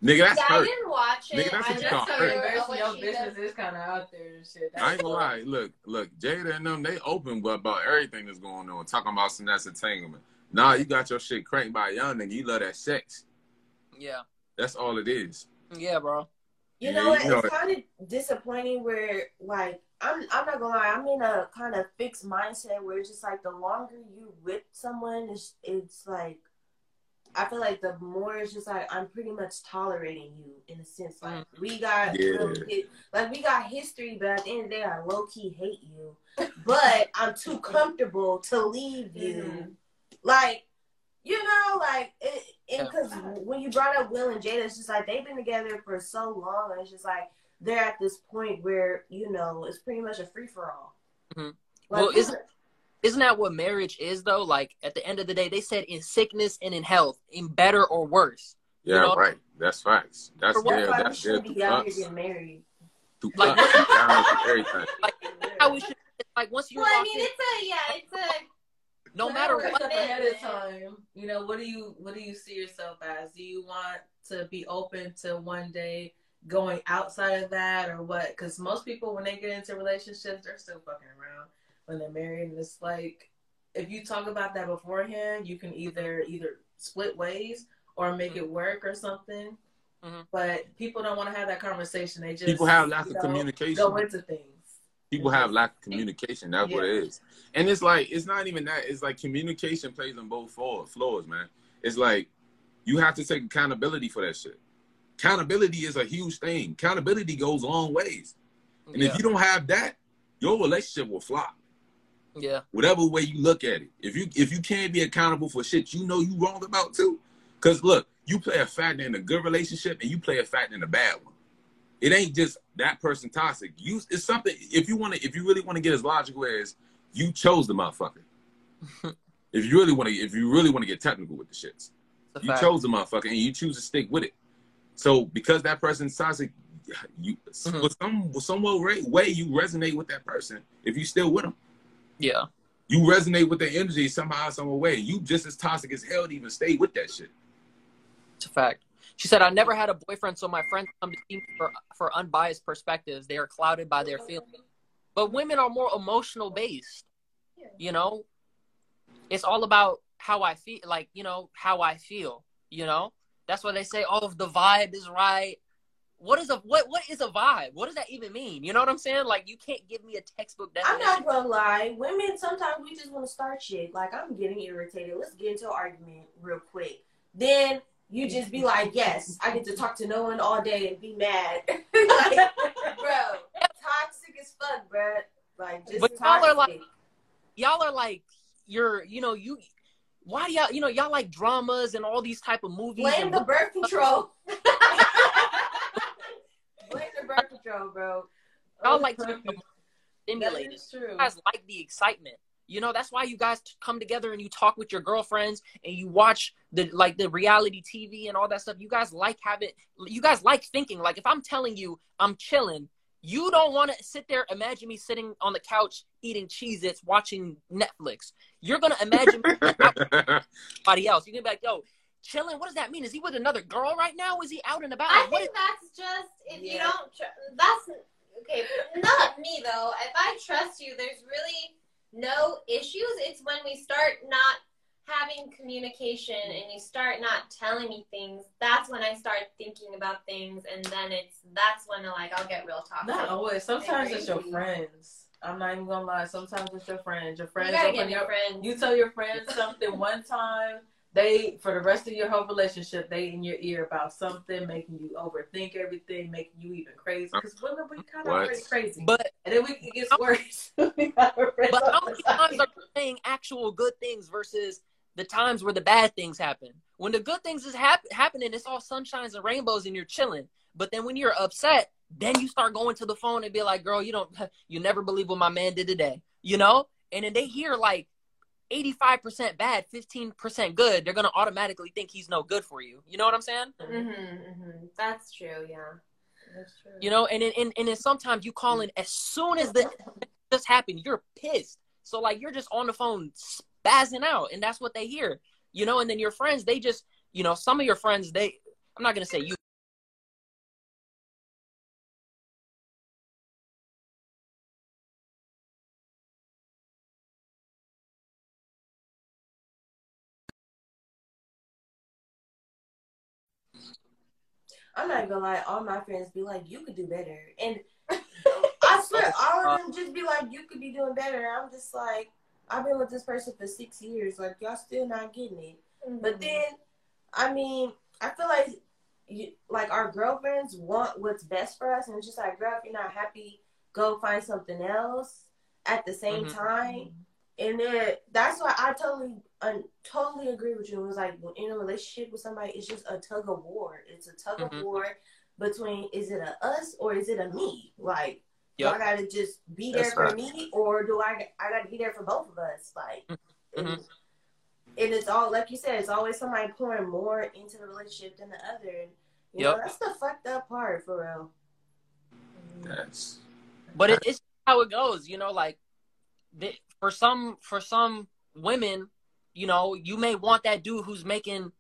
F: Nigga, that's
B: yeah, I
F: hurt.
B: didn't watch it.
F: Nigga, that's
B: I
F: what you
B: just
F: call
B: saw
F: hurt.
B: her-
C: Versus
B: what
C: your business
B: does.
C: is kind of out there and shit.
F: I ain't gonna lie. Look, look, Jada and them, they open but about everything that's going on. Talking about some that's entanglement. Nah, you got your shit cranked by a young nigga. You love that sex.
G: Yeah.
F: That's all it is.
G: Yeah, bro.
D: You
F: Yeah,
D: know what?
F: you know
D: it's
F: it.
D: kind of disappointing where, like, I'm I'm not gonna lie, I'm in a kind of fixed mindset where it's just like the longer you with someone, it's it's like I feel like the more it's just like I'm pretty much tolerating you in a sense. Like mm. we got
F: Yeah.
D: little hit- like we got history, but at the end of the day, I low key hate you. But I'm too comfortable to leave you. Mm-hmm. Like, you know, like it and because when you brought up Will and Jada, it's just like they've been together for so long, and it's just like they're at this point where you know it's pretty much a free for all. Mm-hmm. Like,
G: Well, isn't- Isn't that what marriage is though? Like at the end of the day, they said in sickness and in health, in better or worse.
F: Yeah,
G: You know?
F: right. That's facts. That's
G: For what
D: that's why we
F: that's their
D: shouldn't
F: two
D: be out here
F: cups.
D: getting married.
F: Two
G: Like,
F: cups and down to everything.
G: How we should like once you're
B: Well, I mean,
G: in,
B: it's a yeah, it's a
G: no matter what.
C: ahead of time. You know, what do you what do you see yourself as? Do you want to be open to one day going outside of that, or what? Because most people, when they get into relationships, they're still fucking around when they're married, and it's like if you talk about that beforehand, you can either either split ways or make it work or something.
G: Mhm.
C: But people don't want to have that conversation. They just
F: People have lack
C: you
F: of
C: know,
F: communication.
C: Go into things.
F: People have lack of communication. That's what it is. And it's like it's not even that. It's like communication plays on both floor, floors, man. It's like you have to take accountability for that shit. Accountability is a huge thing. Accountability goes a long ways. And
G: Yeah,
F: if you don't have that, your relationship will flop.
G: Yeah,
F: Whatever way you look at it. If you if you can't be accountable for shit you know you wrong about too. Cause look, you play a factor in a good relationship and you play a factor in a bad one. It ain't just that person toxic. You it's something if you want to if you really want to get as logical as you chose the motherfucker. if you really want to if you really want to get technical with the shits. You
G: fact.
F: chose the motherfucker and you choose to stick with it. So because that person's toxic, you
G: Mhm.
F: with some some way, way you resonate with that person if you still with them.
G: Yeah,
F: You resonate with the energy somehow, some way. You just as toxic as hell to even stay with that shit.
G: it's a fact. She said, "I never had a boyfriend, so my friends come to see me for for unbiased perspectives. They are clouded by their feelings, but women are more emotional based. You know, it's all about how I feel. Like you know how I feel. You know, that's why they say, "Oh, if the vibe is right." What is a what? What is a vibe? What does that even mean? You know what I'm saying? Like you can't give me a textbook
D: I'm not gonna lie. Women sometimes we just want to start shit. Like I'm getting irritated. Let's get into an argument real quick. Then you just be like, "Yes, I get to talk to no one all day and be mad." like, bro, toxic as fuck, bro. Like just
G: But y'all
D: toxic.
G: are like- y'all are like you're you know you why do y'all you know y'all like dramas and all these type of movies
D: Blame the birth control. Blame the birth control, bro.
G: y'all like to be
C: That
G: stimulated
C: is true.
G: you guys like the excitement. You know that's why you guys come together and you talk with your girlfriends and you watch the like the reality tv and all that stuff. You guys like having you guys like thinking. Like if i'm telling you i'm chilling you don't want to sit there imagine me sitting on the couch eating cheez its watching netflix. You're gonna imagine somebody else. You're gonna be like yo chilling what does that mean is he with another girl right now is he out and about
B: I
G: what
B: think that's just if you don't. Tr- that's okay. Not me though. If I trust you, there's really no issues. It's when we start not having communication and you start not telling me things. That's when I start thinking about things, and then it's that's when like I'll get real toxic.
C: Not always. Sometimes it's your friends. I'm not even gonna lie. Sometimes it's your friends. Your friends
B: gotta
C: open
B: get
C: your
B: your friends.
C: You tell your friends something one time, they for the rest of your whole relationship, they in your ear about something, making you overthink everything, making you even crazy. Because women, we kind of
F: What?
C: already crazy,
G: but
C: and then we it gets worse. We got our friends
G: But how many times are you saying actual good things versus the times where the bad things happen? When the good things is hap- happening, it's all sunshines and rainbows and you're chilling. But then when you're upset, then you start going to the phone and be like, "Girl, you don't, you never believe what my man did today," you know? And then they hear like 85% bad, 15% good. They're gonna automatically think he's no good for you. You know what I'm saying?
B: Mm-hmm, mm-hmm. That's true. Yeah.
C: That's true.
G: You know, and then and, and then sometimes you call in as soon as the just happened, you're pissed. So like you're just on the phone spazzing out, and that's what they hear. You know, and then your friends, they just, you know, some of your friends, they I'm not gonna say you
D: I'm not gonna lie, all my friends be like, you could do better. And I swear, all of them just be like, you could be doing better. I'm just like, I've been with this person for six years. Like, y'all still not getting it. But then, I mean, I feel like, you, like our girlfriends want what's best for us. And it's just like, girl, if you're not happy, go find something else at the same
G: Mhm.
D: time. And then that's why I totally, uh, totally agree with you. It was like in a relationship with somebody, it's just a tug of war. It's a tug
G: Mhm.
D: of war between is it a us or is it a me? Like Do I gotta just be there
F: That's
D: for
F: right.
D: me, or do I I gotta be there for both of us? Like,
G: Mhm.
D: and, and it's all like you said, it's always somebody pouring more into the relationship than the other. And, you know, that's the fucked up part for real.
F: That's
G: But it, it's how it goes, you know. Like the, for some for some women, you know, you may want that dude who's making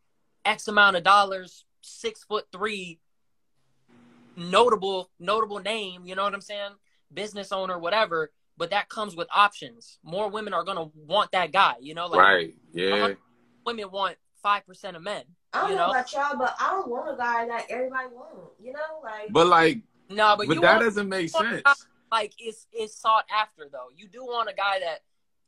G: X amount of dollars, six foot three, notable notable name. You know what I'm saying? Business owner, whatever. But that comes with options. More women are gonna want that guy. You know, like
F: right. Yeah.
G: women want five percent of men.
D: I don't
G: You
D: know
G: know?
D: about y'all, but I don't want a guy that everybody want. You know, like
F: But like,
G: No,
F: but,
G: but, you
F: that
G: want
F: doesn't make
G: want-
F: sense.
G: like it's it's sought after though. You do want a guy that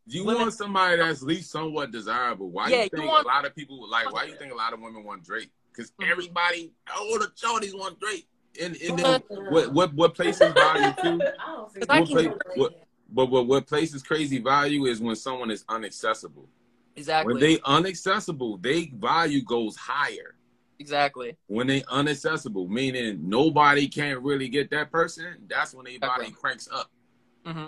G: Do
F: you
G: women-
F: want somebody that's at least somewhat desirable. Why
G: Yeah,
F: you
G: you
F: think
G: want-
F: a lot of people like? Why do you think a lot of women want Drake? Because
G: Mhm.
F: everybody, all the shorties want Drake. And, and
D: Uh,
F: then what what what places value too?
D: I don't
G: Cause I
F: What,
G: can-
F: what, but what what places crazy value is when someone is inaccessible.
G: exactly
F: When they unaccessible, they value goes higher.
G: exactly.
F: When they unaccessible, meaning nobody can really get that person, that's when they body cranks up.
G: hmm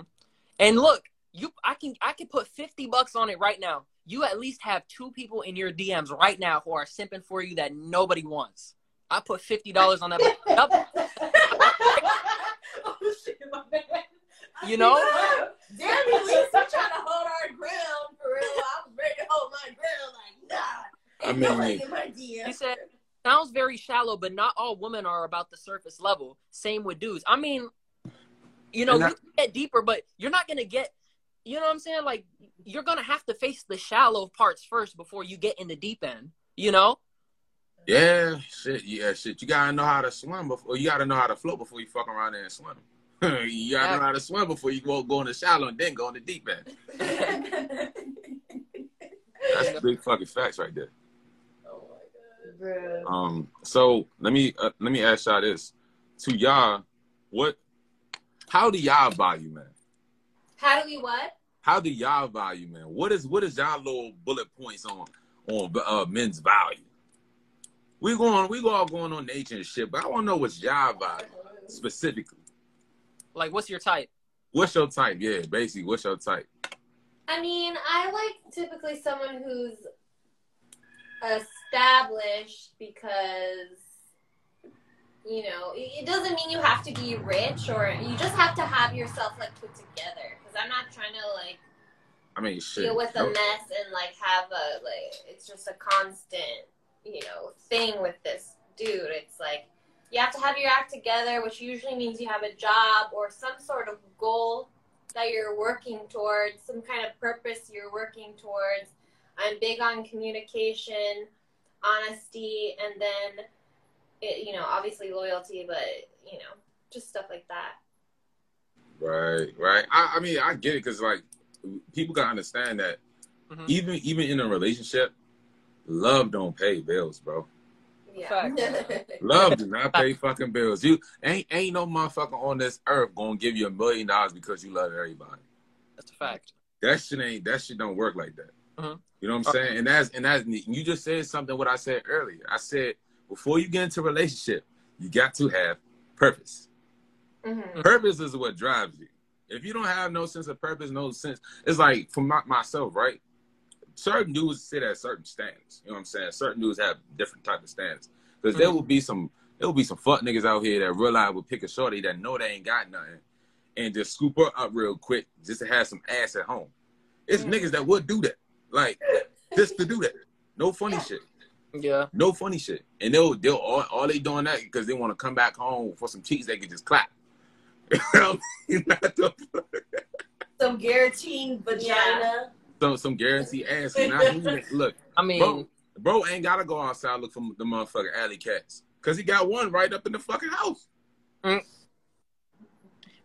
G: And look, you I can I can put fifty bucks on it right now. You at least have two people in your DMs right now who are simping for you that nobody wants. I put fifty dollars on that.
D: Oh shit, my bad.
G: You know?
D: Damn it, Lisa, I'm trying to hold our ground for real. I was ready to hold my ground, like nah.
F: I
D: Ain't
F: mean,
D: nobody
G: He said, "Sounds very shallow, but not all women are about the surface level. Same with dudes. I mean, you know,
F: And
G: you can get deeper, but you're not gonna get. You know what I'm saying? Like, you're gonna have to face the shallow parts first before you get in the deep end. You know?
F: Yeah, shit, yeah, shit. You gotta know how to swim before you gotta know how to float before you fuck around there and swim. you gotta know how to swim before you go go in the shallow and then go in the deep end. That's big fucking facts right there.
C: Oh my god.
D: Bruh.
F: Um, so let me uh, let me ask y'all this: to y'all, what? How do y'all value man?
B: How do we what?
F: How do y'all value man? What is what is y'all little bullet points on on uh, men's value? We going we go all going on nature and shit, but I want to know what's y'all value specifically.
G: Like, what's your type?
F: What's your type? Yeah, basically, what's your type?
B: I mean, I like typically someone who's established because you know it it doesn't mean you have to be rich or you just have to have yourself like put together because i'm not trying to like
F: I mean, shit.
B: deal with a
F: no-
B: mess and like have a like it's just a constant you know thing with this dude. It's like you have to have your act together which usually means you have a job or some sort of goal that you're working towards some kind of purpose you're working towards. I'm big on communication honesty and then it, you know obviously loyalty but you know just stuff like that
F: Right, right. I, I mean, I get it because like people gotta understand that
G: Mhm.
F: even even in a relationship, love don't pay bills, bro.
B: yeah
F: Love do not pay fucking bills. You ain't ain't no motherfucker on this earth gonna give you a million dollars because you love everybody.
G: That's a fact.
F: That shit ain't that shit don't work like that.
G: Mhm.
F: You know what I'm saying? And that's and that's you just said something what I said earlier. I said before you get into a relationship, you got to have purpose.
B: Hmm
F: Purpose is what drives you. If you don't have no sense of purpose, no sense, it's like for my, myself, right? Certain dudes sit at certain standards. You know what I'm saying? Certain dudes have different type of standards. Because there will be some, there will be some fuck niggas out here that realize will pick a shorty that know they ain't got nothing, and just scoop her up real quick just to have some ass at home. It's niggas that would do that, like just to do that. No funny shit.
G: Yeah.
F: No funny shit. And they'll they'll all, all they doing that because they want to come back home for some cheeks they can just clap. Not the-
D: Some guaranteed vagina.
F: some some guarantee ass. And I. Look,
G: I mean,
F: bro, bro ain't gotta go outside look for the motherfucking alley cats. Cause he got one right up in the fucking house. Mm.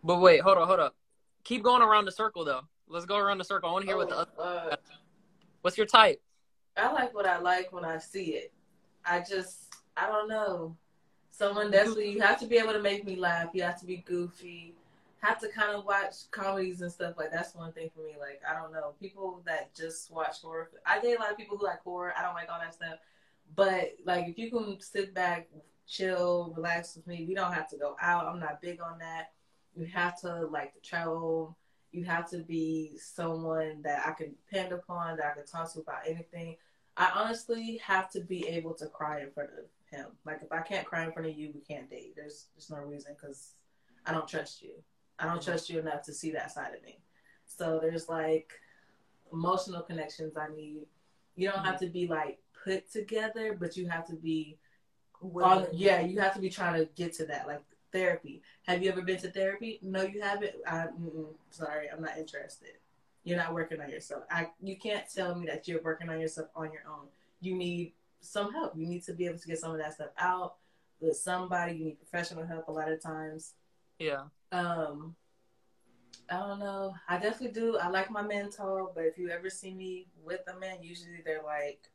G: but wait, hold on, hold up. Keep going around the circle though. Let's go around the circle. I want to hear what the oh, other.
C: Oh, fuck.
G: What's your type?
C: I like what I like when I see it. I just, I don't know. Someone definitely, you have to be able to make me laugh. You have to be goofy. Have to kind of watch comedies and stuff like that's one thing for me. Like I don't know, people that just watch horror. I date a lot of people who like horror. I don't like all that stuff. But like if you can sit back, chill, relax with me, we don't have to go out. I'm not big on that. You have to like to travel. You have to be someone that I can depend upon, that I can talk to about anything. I honestly have to be able to cry in front of him. Like if I can't cry in front of you, we can't date. There's there's no reason because I don't trust you. I don't mm-hmm. trust you enough to see that side of me. So there's like emotional connections I need. You don't have mm-hmm. to be like put together, but you have to be on, yeah, you have to be trying to get to that like therapy. Have you ever been to therapy? No, you haven't. I, mm-mm, sorry, I'm not interested. You're not working on yourself. I, you can't tell me that you're working on yourself on your own. You need some help. You need to be able to get some of that stuff out with somebody. You need professional help a lot of times.
G: Yeah.
C: Um, I don't know. I definitely do. I like my men tall, but if you ever see me with a man, usually they're like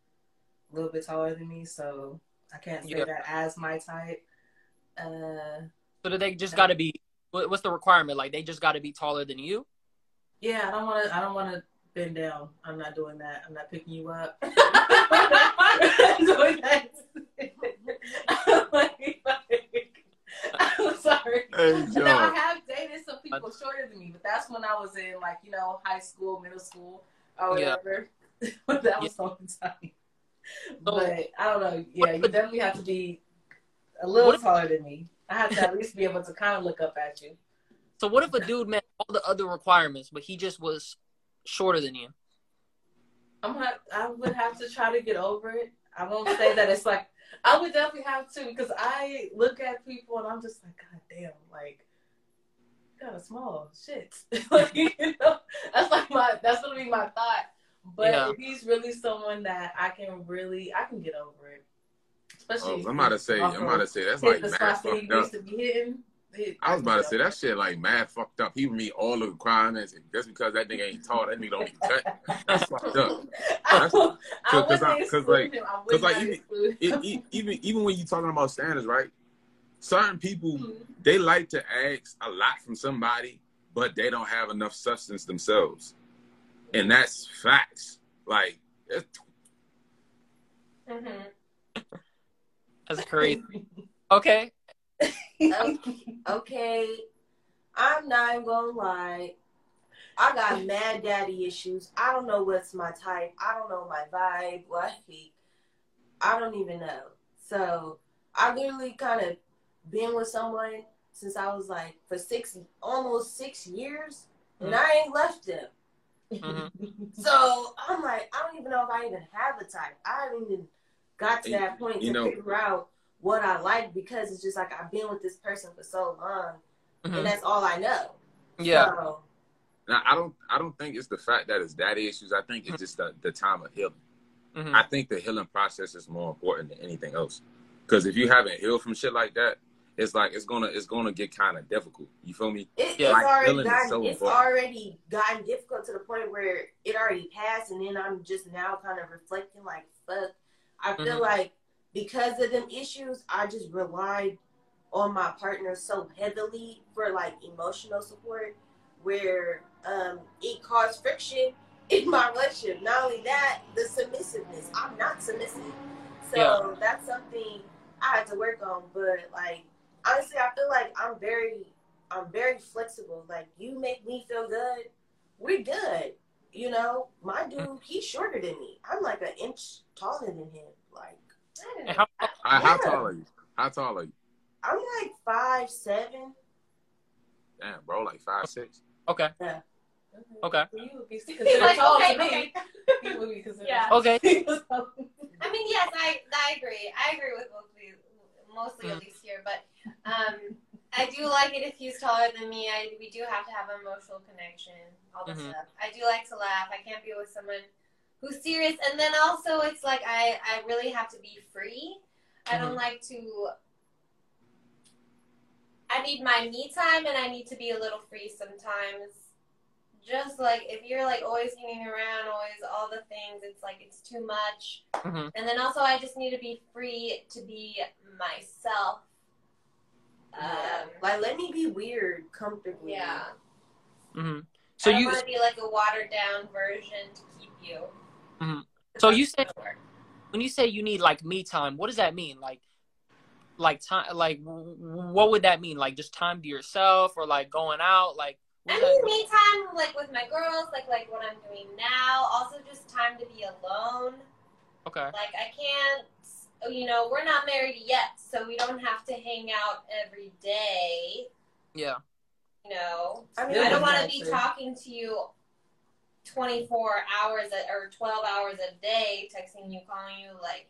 C: a little bit taller than me, so I can't say
G: Yeah.
C: that as my type. Uh,
G: So do they just got to be? What's the requirement? Like they just got to be taller than you?
C: yeah, I don't want to. I don't want to bend down. I'm not doing that. I'm not picking you up. I'm doing that. Like, like, I'm sorry.
F: Hey,
C: Now I have dated some people shorter than me, but that's when I was in like you know high school, middle school, or whatever. but that was long time. But I don't know. Yeah, you definitely have to be a little taller than me. I have to at least be able to kind of look up at you.
G: So what if a dude met all the other requirements, but he just was shorter than you?
C: I'm not, I would have to try to get over it. I won't say that it's like I would definitely have to because I look at people and I'm just like, God damn, like kind of small shit. like you know, that's like my that's gonna be my thought. But
G: Yeah.
C: if he's really someone that I can really I can get over it. Especially
F: Oh, I'm about to say, I'm
C: also
F: about to say that's like
C: the
F: mad
C: spots that he
F: fucked up.
C: Needs to be hitting. He-
F: I was about to say that shit like mad fucked up. He meet all the requirements, and just because that nigga ain't tall, that nigga don't get cut. That's fucked up.
C: I,
F: Cause-
C: I
F: cause I- cause, like-
C: him. I
F: cause, like, even-
C: exclude
F: It, e- even even when you talking about standards, right? Certain people
C: Mhm.
F: they like to ask a lot from somebody, but they don't have enough substance themselves, and that's facts. Like it's
B: Mm-hmm.
G: That's crazy. Okay.
D: Okay, I'm not even gonna lie. I got mad daddy issues. I don't know what's my type. I don't know my vibe. Like, I don't even know. So I literally kind of been with someone since I was like for six, almost six years, and I ain't left them.
G: Mhm.
D: So I'm like, I don't even know if I even have a type. I haven't even got to that point
F: You
D: to
F: know-
D: figure out what I like because it's just like I've been with this person for so long,
G: Mhm.
D: and that's all I know.
G: Yeah.
D: So,
F: now I don't I don't think it's the fact that it's daddy issues. I think it's just the, the time of healing.
G: Mhm.
F: I think the healing process is more important than anything else. Because if you haven't healed from shit like that, it's like it's gonna it's gonna get kind of difficult. You feel me?
D: it,
G: Yeah.
D: it's already gotten
F: so
D: it's already gotten difficult to the point where it already passed, and then I'm just now kind of reflecting like, fuck. I feel
G: Mhm.
D: like because of them issues, I just relied on my partner so heavily for like emotional support, where um, it caused friction in my relationship. Not only that, the submissiveness. I'm not submissive, so
G: Yeah.
D: that's something I had to work on. But like honestly, I feel like I'm very, I'm very flexible. Like you make me feel good, we're good. You know, my dude, he's shorter than me. I'm like an inch taller than him. Like
G: And how,
F: I, how tall are you? How tall are you?
D: I'm like five seven.
F: Damn, bro, like five six.
G: okay. Okay.
C: You would be considered
B: like,
C: tall
B: okay,
C: to me.
B: okay.
C: You would be considered
B: Yeah.
G: Okay.
B: I mean, yes, I I agree. I agree with both of you, mostly
G: Mm.
B: at least here. But um, I do like it if he's taller than me. I we do have to have an emotional connection, all this
G: Mhm.
B: stuff. I do like to laugh. I can't be with someone who's serious, and then also it's like I I really have to be free. I don't
G: Mhm.
B: like to. I need my me time, and I need to be a little free sometimes. Just like if you're like always hanging around, always all the things, it's like it's too much.
G: hmm
B: And then also, I just need to be free to be myself.
D: Yeah.
B: Um,
D: Like let me be weird comfortably.
B: yeah.
G: hmm
B: So
G: So
B: I don't
G: you
B: want to be like a watered down version to keep you.
G: Mhm. So you
B: That's
G: said-
B: not gonna work.
G: when you say you need like me time, what does that mean? Like, like time like what would that mean? Like just time to yourself or like going out? Like
B: I mean, me time like with my girls, like like what I'm doing now. Also, just time to be alone.
G: okay.
B: Like I can't, you know, we're not married yet, so we don't have to hang out every day.
G: Yeah.
B: You know,
D: I mean,
B: I don't want to be talking to you 24 hours a, or 12 hours a day, texting you, calling you, like.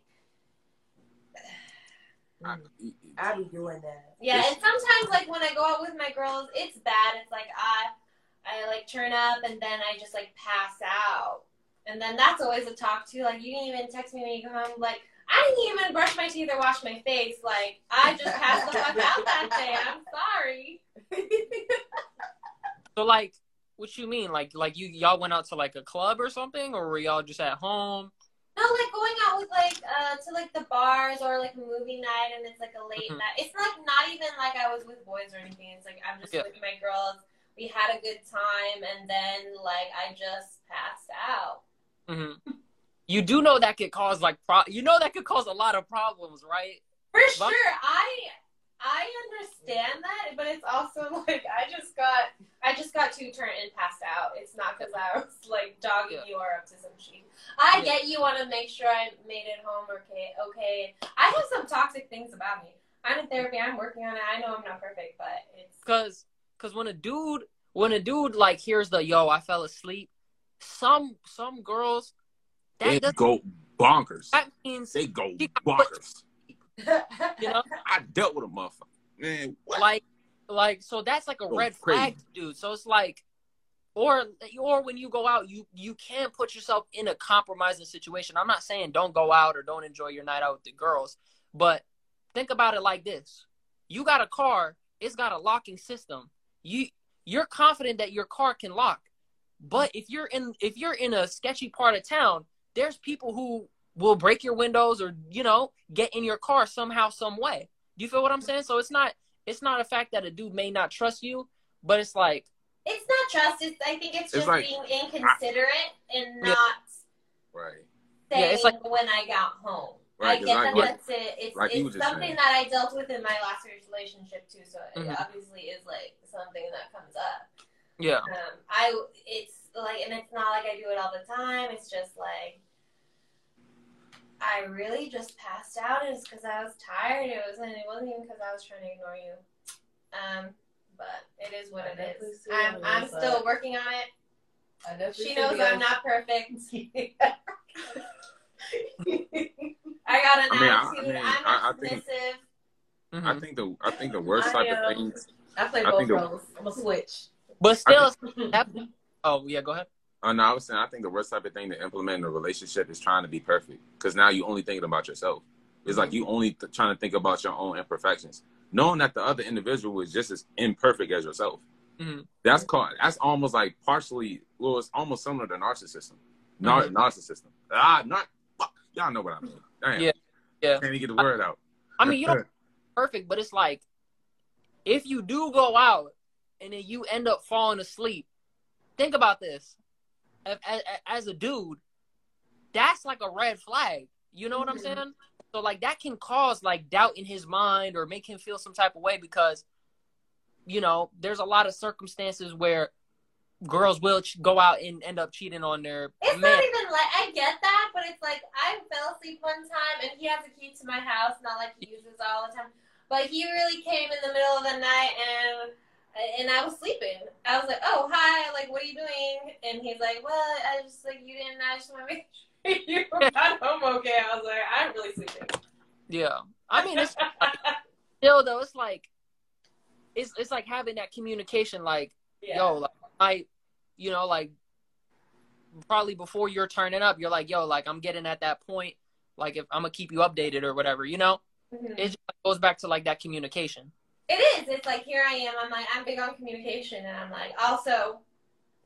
F: I,
D: I be doing that.
B: Yeah, and sometimes like when I go out with my girls, it's bad. It's like I I like turn up and then I just like pass out. And then that's always a talk too. Like you didn't even text me when you come home. Like I didn't even brush my teeth or wash my face. Like I just passed the fuck out that day. I'm sorry.
G: So like what you mean? Like like you y'all went out to like a club or something or were y'all just at home?
B: No, like going out with like uh to like the bars or like a movie night and it's like a late
G: Mhm.
B: night. It's like not even like I was with boys or anything. It's like I'm just
G: Yeah.
B: with my girls. We had a good time and then like I just passed out.
G: Mm-hmm. You do know that could cause like pro- you know that could cause a lot of problems, right?
B: For sure, I I understand that, but it's also like I just got I just got too turned and passed out. It's not because I was like dogging
G: Yeah.
B: you or up to some shit. I
G: Yeah.
B: get you want to make sure I made it home okay. Okay, I have some toxic things about me. I'm in therapy. I'm working on it. I know I'm not perfect, but it's
G: Cause cause when a dude when a dude like hears the yo I fell asleep, some some girls
F: they
G: that does
F: go bonkers.
G: that means
F: They go bonkers.
G: you know
F: I dealt with a motherfucker. Man, what?
G: like like so that's like a
F: Go
G: red
F: crazy.
G: flag dude. So it's like or or when you go out you you can't put yourself in a compromising situation. I'm not saying don't go out or don't enjoy your night out with the girls but think about it like this. You got a car it's got a locking system. You you're confident that your car can lock. But if you're in if you're in a sketchy part of town there's people who will break your windows or you know get in your car somehow some way. Do you feel what i'm saying? So it's not it's not a fact that a dude may not trust you but it's like
B: it's not trust. It's I think it's
F: It's
B: just
F: like-
B: being inconsiderate and
G: Yeah.
B: not
F: right.
B: saying
G: Yeah, it's like-
B: when I got home.
F: Right,
B: I
F: 'cause
B: get
F: like
B: that
F: what-
B: that's it. It's,
F: like
B: it's something
F: saying.
B: that I dealt with in my last relationship too. So
G: Mhm.
B: it obviously is like something that comes up.
G: yeah
B: Um, I it's like, and it's not like I do it all the time. It's just like I really just passed out. It's because I was tired. It wasn't. It wasn't even because I was trying to ignore you. Um, but it is what
C: I
B: it
C: definitely
B: is.
C: see it
B: I'm I'm still
C: side.
B: working on it.
C: I definitely
B: She knows I'm not perfect. I got an
F: I mean, I-
B: attitude.
F: I mean,
B: I'm
F: I- I
B: not
F: think-
B: submissive.
G: Mhm.
F: I think the I think the worst
C: I
F: type
C: am.
F: of things.
C: I play
F: I
C: both
F: think the-
C: roles. I'm a switch.
G: but still that, oh yeah go ahead
F: Oh no, I was saying I think the worst type of thing to implement in a relationship is trying to be perfect because now you only thinking about yourself. It's like you only th- trying to think about your own imperfections, knowing that the other individual is just as imperfect as yourself.
G: Mhm.
F: That's called. That's almost like partially. Well, it's almost similar to narcissism. Nar- narcissism. Ah, not. Fuck. Y'all know what I mean. Damn.
G: Yeah, yeah.
F: Can't even get the word out.
G: i mean you don't perfect but it's like if you do go out and then you end up falling asleep think about this as, a dude that's like a red flag you know what i'm
B: Mhm.
G: saying so like that can cause like doubt in his mind or make him feel some type of way because you know there's a lot of circumstances where girls will ch- go out and end up cheating on their
B: It's
G: man
B: not even like I get that, but it's like I fell asleep one time and he has a key to my house, not like he uses all the time. But he really came in the middle of the night and and I was sleeping. I was like, "Oh, hi! Like, what are you doing?" And he's like, "Well, I just like you didn't. I just want to make sure you got home okay." I was like, "I'm really sleeping."
G: yeah i mean it's still though it's like it's it's like having that communication like
B: yeah.
G: yo like I you know like probably before you're turning up you're like yo like I'm getting at that point like if I'm gonna keep you updated or whatever you know
B: Mhm.
G: it just goes back to like that communication
B: It is. It's like here I am. I'm like I'm big on communication, and I'm like also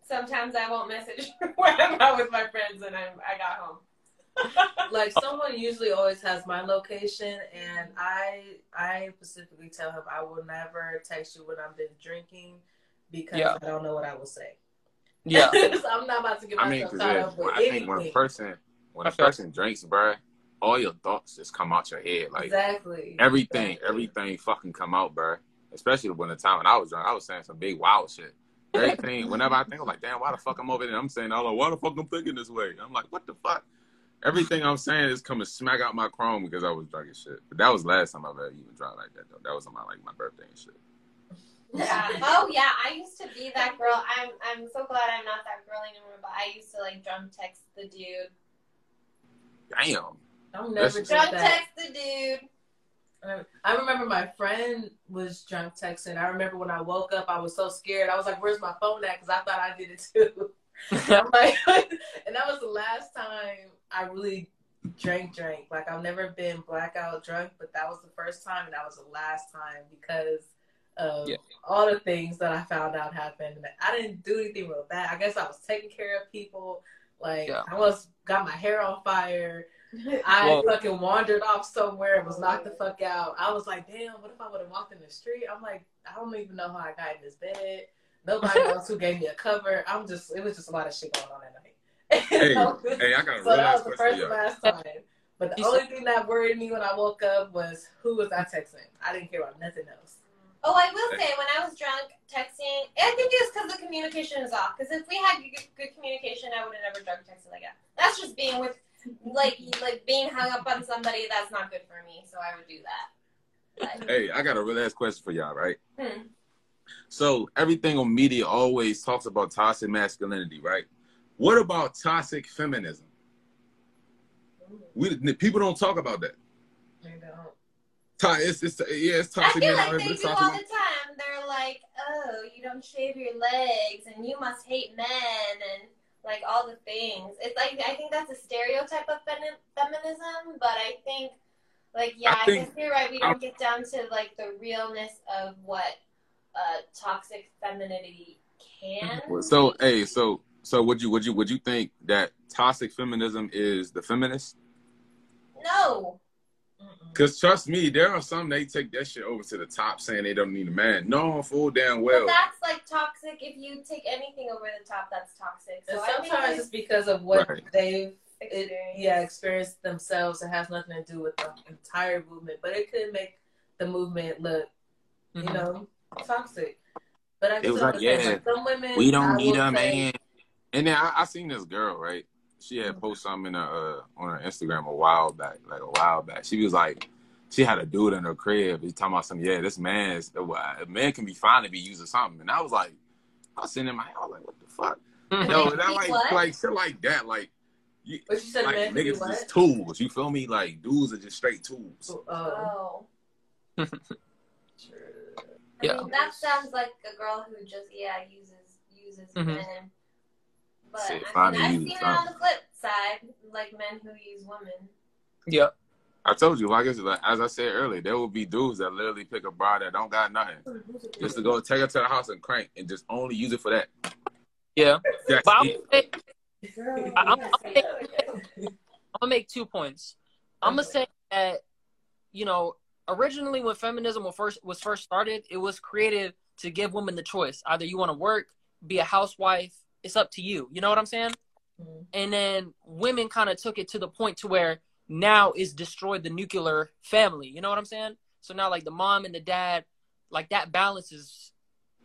B: sometimes I won't message when I'm out with my friends and I'm I got home.
C: like someone usually always has my location and i i specifically tell him i will never text you when i've been drinking because
G: Yeah.
C: i don't know what i will say
G: yeah
C: so i'm not about to get
F: I mean,
C: myself
F: because
C: caught up with
F: I think when a person when a
G: I feel-
F: person drinks, bruh, all your thoughts just come out your head. Like
C: exactly.
F: everything,
C: Exactly.
F: everything fucking come out, bro. Especially when the time when I was drunk, I was saying some big wild shit. Everything, whenever I think, I'm like, damn, why the fuck I'm over there? I'm saying, all like, why the fuck I'm thinking this way? I'm like, what the fuck? Everything I'm saying is coming smack out my chrome because I was drunk as shit. But that was last time I've ever even drunk like that, though. That was on my like my birthday and shit.
B: Yeah. Oh yeah, I used to be that girl. I'm I'm so glad I'm not that girl anymore. But I used to like drunk text the dude.
F: Damn.
C: I'm never
F: That's-
B: Drunk
C: that.
B: text the dude.
C: I remember my friend was drunk texting. I remember when I woke up, I was so scared. I was like, "Where's my phone at?" Because I thought I did it too. I'm like, and that was the last time I really drank, drank. Like I've never been blackout drunk, but that was the first time, and that was the last time because of
G: Yeah.
C: all the things that I found out happened. I didn't do anything real bad. I guess I was taking care of people. Like
G: Yeah.
C: I almost got my hair on fire. I
G: Well-
C: fucking wandered off somewhere and was knocked the fuck out. I was like, damn, what if I would have walked in the street? I'm like, I don't even know how I got in this bed. Nobody else who gave me a cover. I'm just, it was just a lot of shit going on that night.
F: Hey, hey, I got a
C: so
F: real
C: that was the first and last time. But the
G: You
C: only thing that worried me when I woke up was who was I texting? I didn't care about nothing else.
B: Oh, I will say, when I was drunk texting, I think it's because the communication is off. Because if we had good, good communication, I would have never drunk texted like that. That's just being with, like, like being hung up on somebody. That's not good for me. So I would do that. But,
F: Hey, I got a real ass question for y'all, right?
B: Hmm.
F: So everything on media always talks about toxic masculinity, right? What about toxic feminism? We people don't talk about that.
C: They don't.
F: It's, it's yeah, it's toxic. I feel
B: like they do all the time. They're like, oh, you don't shave your legs, and you must hate men, and like all the things. It's like I think that's a stereotype of femi- feminism, but I think, like, yeah,
F: I
B: I,
F: think-
B: guess you're right. We don't get down to like the realness of what uh, toxic femininity can.
F: So
B: be.
F: hey, so so would you would you would you think that toxic feminism is the feminist?
B: no,
F: Because trust me, there are some they take that shit over to the top, saying they don't need a man. No, full damn
B: well,
F: well.
B: that's like toxic. If you take anything over the top, that's toxic. So
C: And sometimes it's because of what
F: Right.
C: they've it,
B: experience.
C: yeah experienced themselves. It has nothing to do with the entire movement, but it could make the movement look, you
G: Mhm.
C: know, toxic. But I
F: It was like, yeah,
C: like, some women
F: we don't need a
C: say-
F: man. And then I, I seen this girl, right? She had posted something in her, uh, on her Instagram a while back, like a while back. She was like, she had a dude in her crib. He's talking about something. Yeah, this man is a man can be fine to be used or something. And I was like, I was sitting in my head, I was like, what the fuck? Yo, that like
B: What?
F: like shit like that, like you,
C: But you said
F: like
C: men can be
F: niggas
C: what?
F: is tools. You feel me? Like dudes are just straight tools.
C: Oh, true.
B: I
G: Yeah.
B: mean, that sounds like a girl who just yeah uses uses
G: Mhm.
B: men. But
F: Say,
B: I
F: find
B: mean,
F: me
B: I've
F: using
B: seen it on the flip side, like men who use women.
G: Yeah.
F: I told you, like, it's like as I said earlier, there will be dudes that literally pick a bride that don't got nothing, just to go take her to the house and crank and just only use it for that.
G: Yeah.
F: That's
G: But I'm
F: it.
G: gonna, say,
B: Girl,
G: I- I'm- I'm-
B: yes.
G: I'm gonna make two points. I'm gonna say that you know originally when feminism was first was first started, it was created to give women the choice. Either you want to work, be a housewife. It's up to you. You know what I'm saying?
C: Mhm.
G: And then women kind of took it to the point to where now it's destroyed the nuclear family. You know what I'm saying? So now like the mom and the dad, like that balance is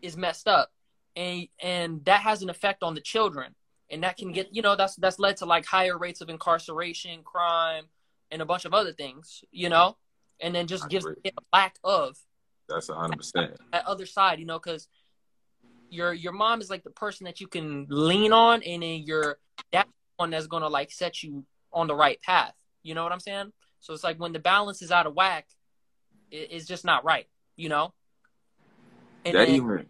G: is messed up, and and that has an effect on the children, and that can get you know that's that's led to like higher rates of incarceration, crime, and a bunch of other things. You know, and then just
F: I
G: gives a lack of
F: That's a hundred percent.
G: that other side, you know, because your your mom is like the person that you can lean on, and then your that one that's gonna like set you on the right path. You know what I'm saying? So it's like when the balance is out of whack, it, it's just not right. You know. And
F: That
G: then-
F: even.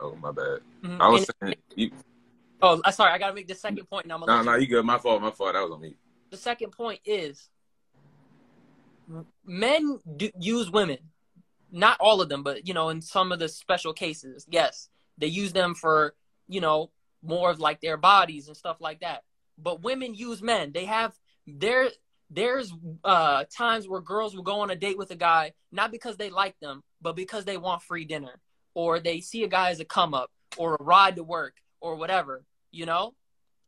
F: Oh my bad.
G: mhm,
F: I was saying. You,
G: oh, sorry. I gotta make the second point. Now I'm
F: no, no,
G: you-
F: you good. My fault. My fault. That was on me.
G: the second point is men do use women not all of them but you know in some of the special cases yes they use them for you know more of like their bodies and stuff like that. But women use men. They have there there's uh times where girls will go on a date with a guy not because they like them but because they want free dinner. Or they see a guy as a come up or a ride to work or whatever you know?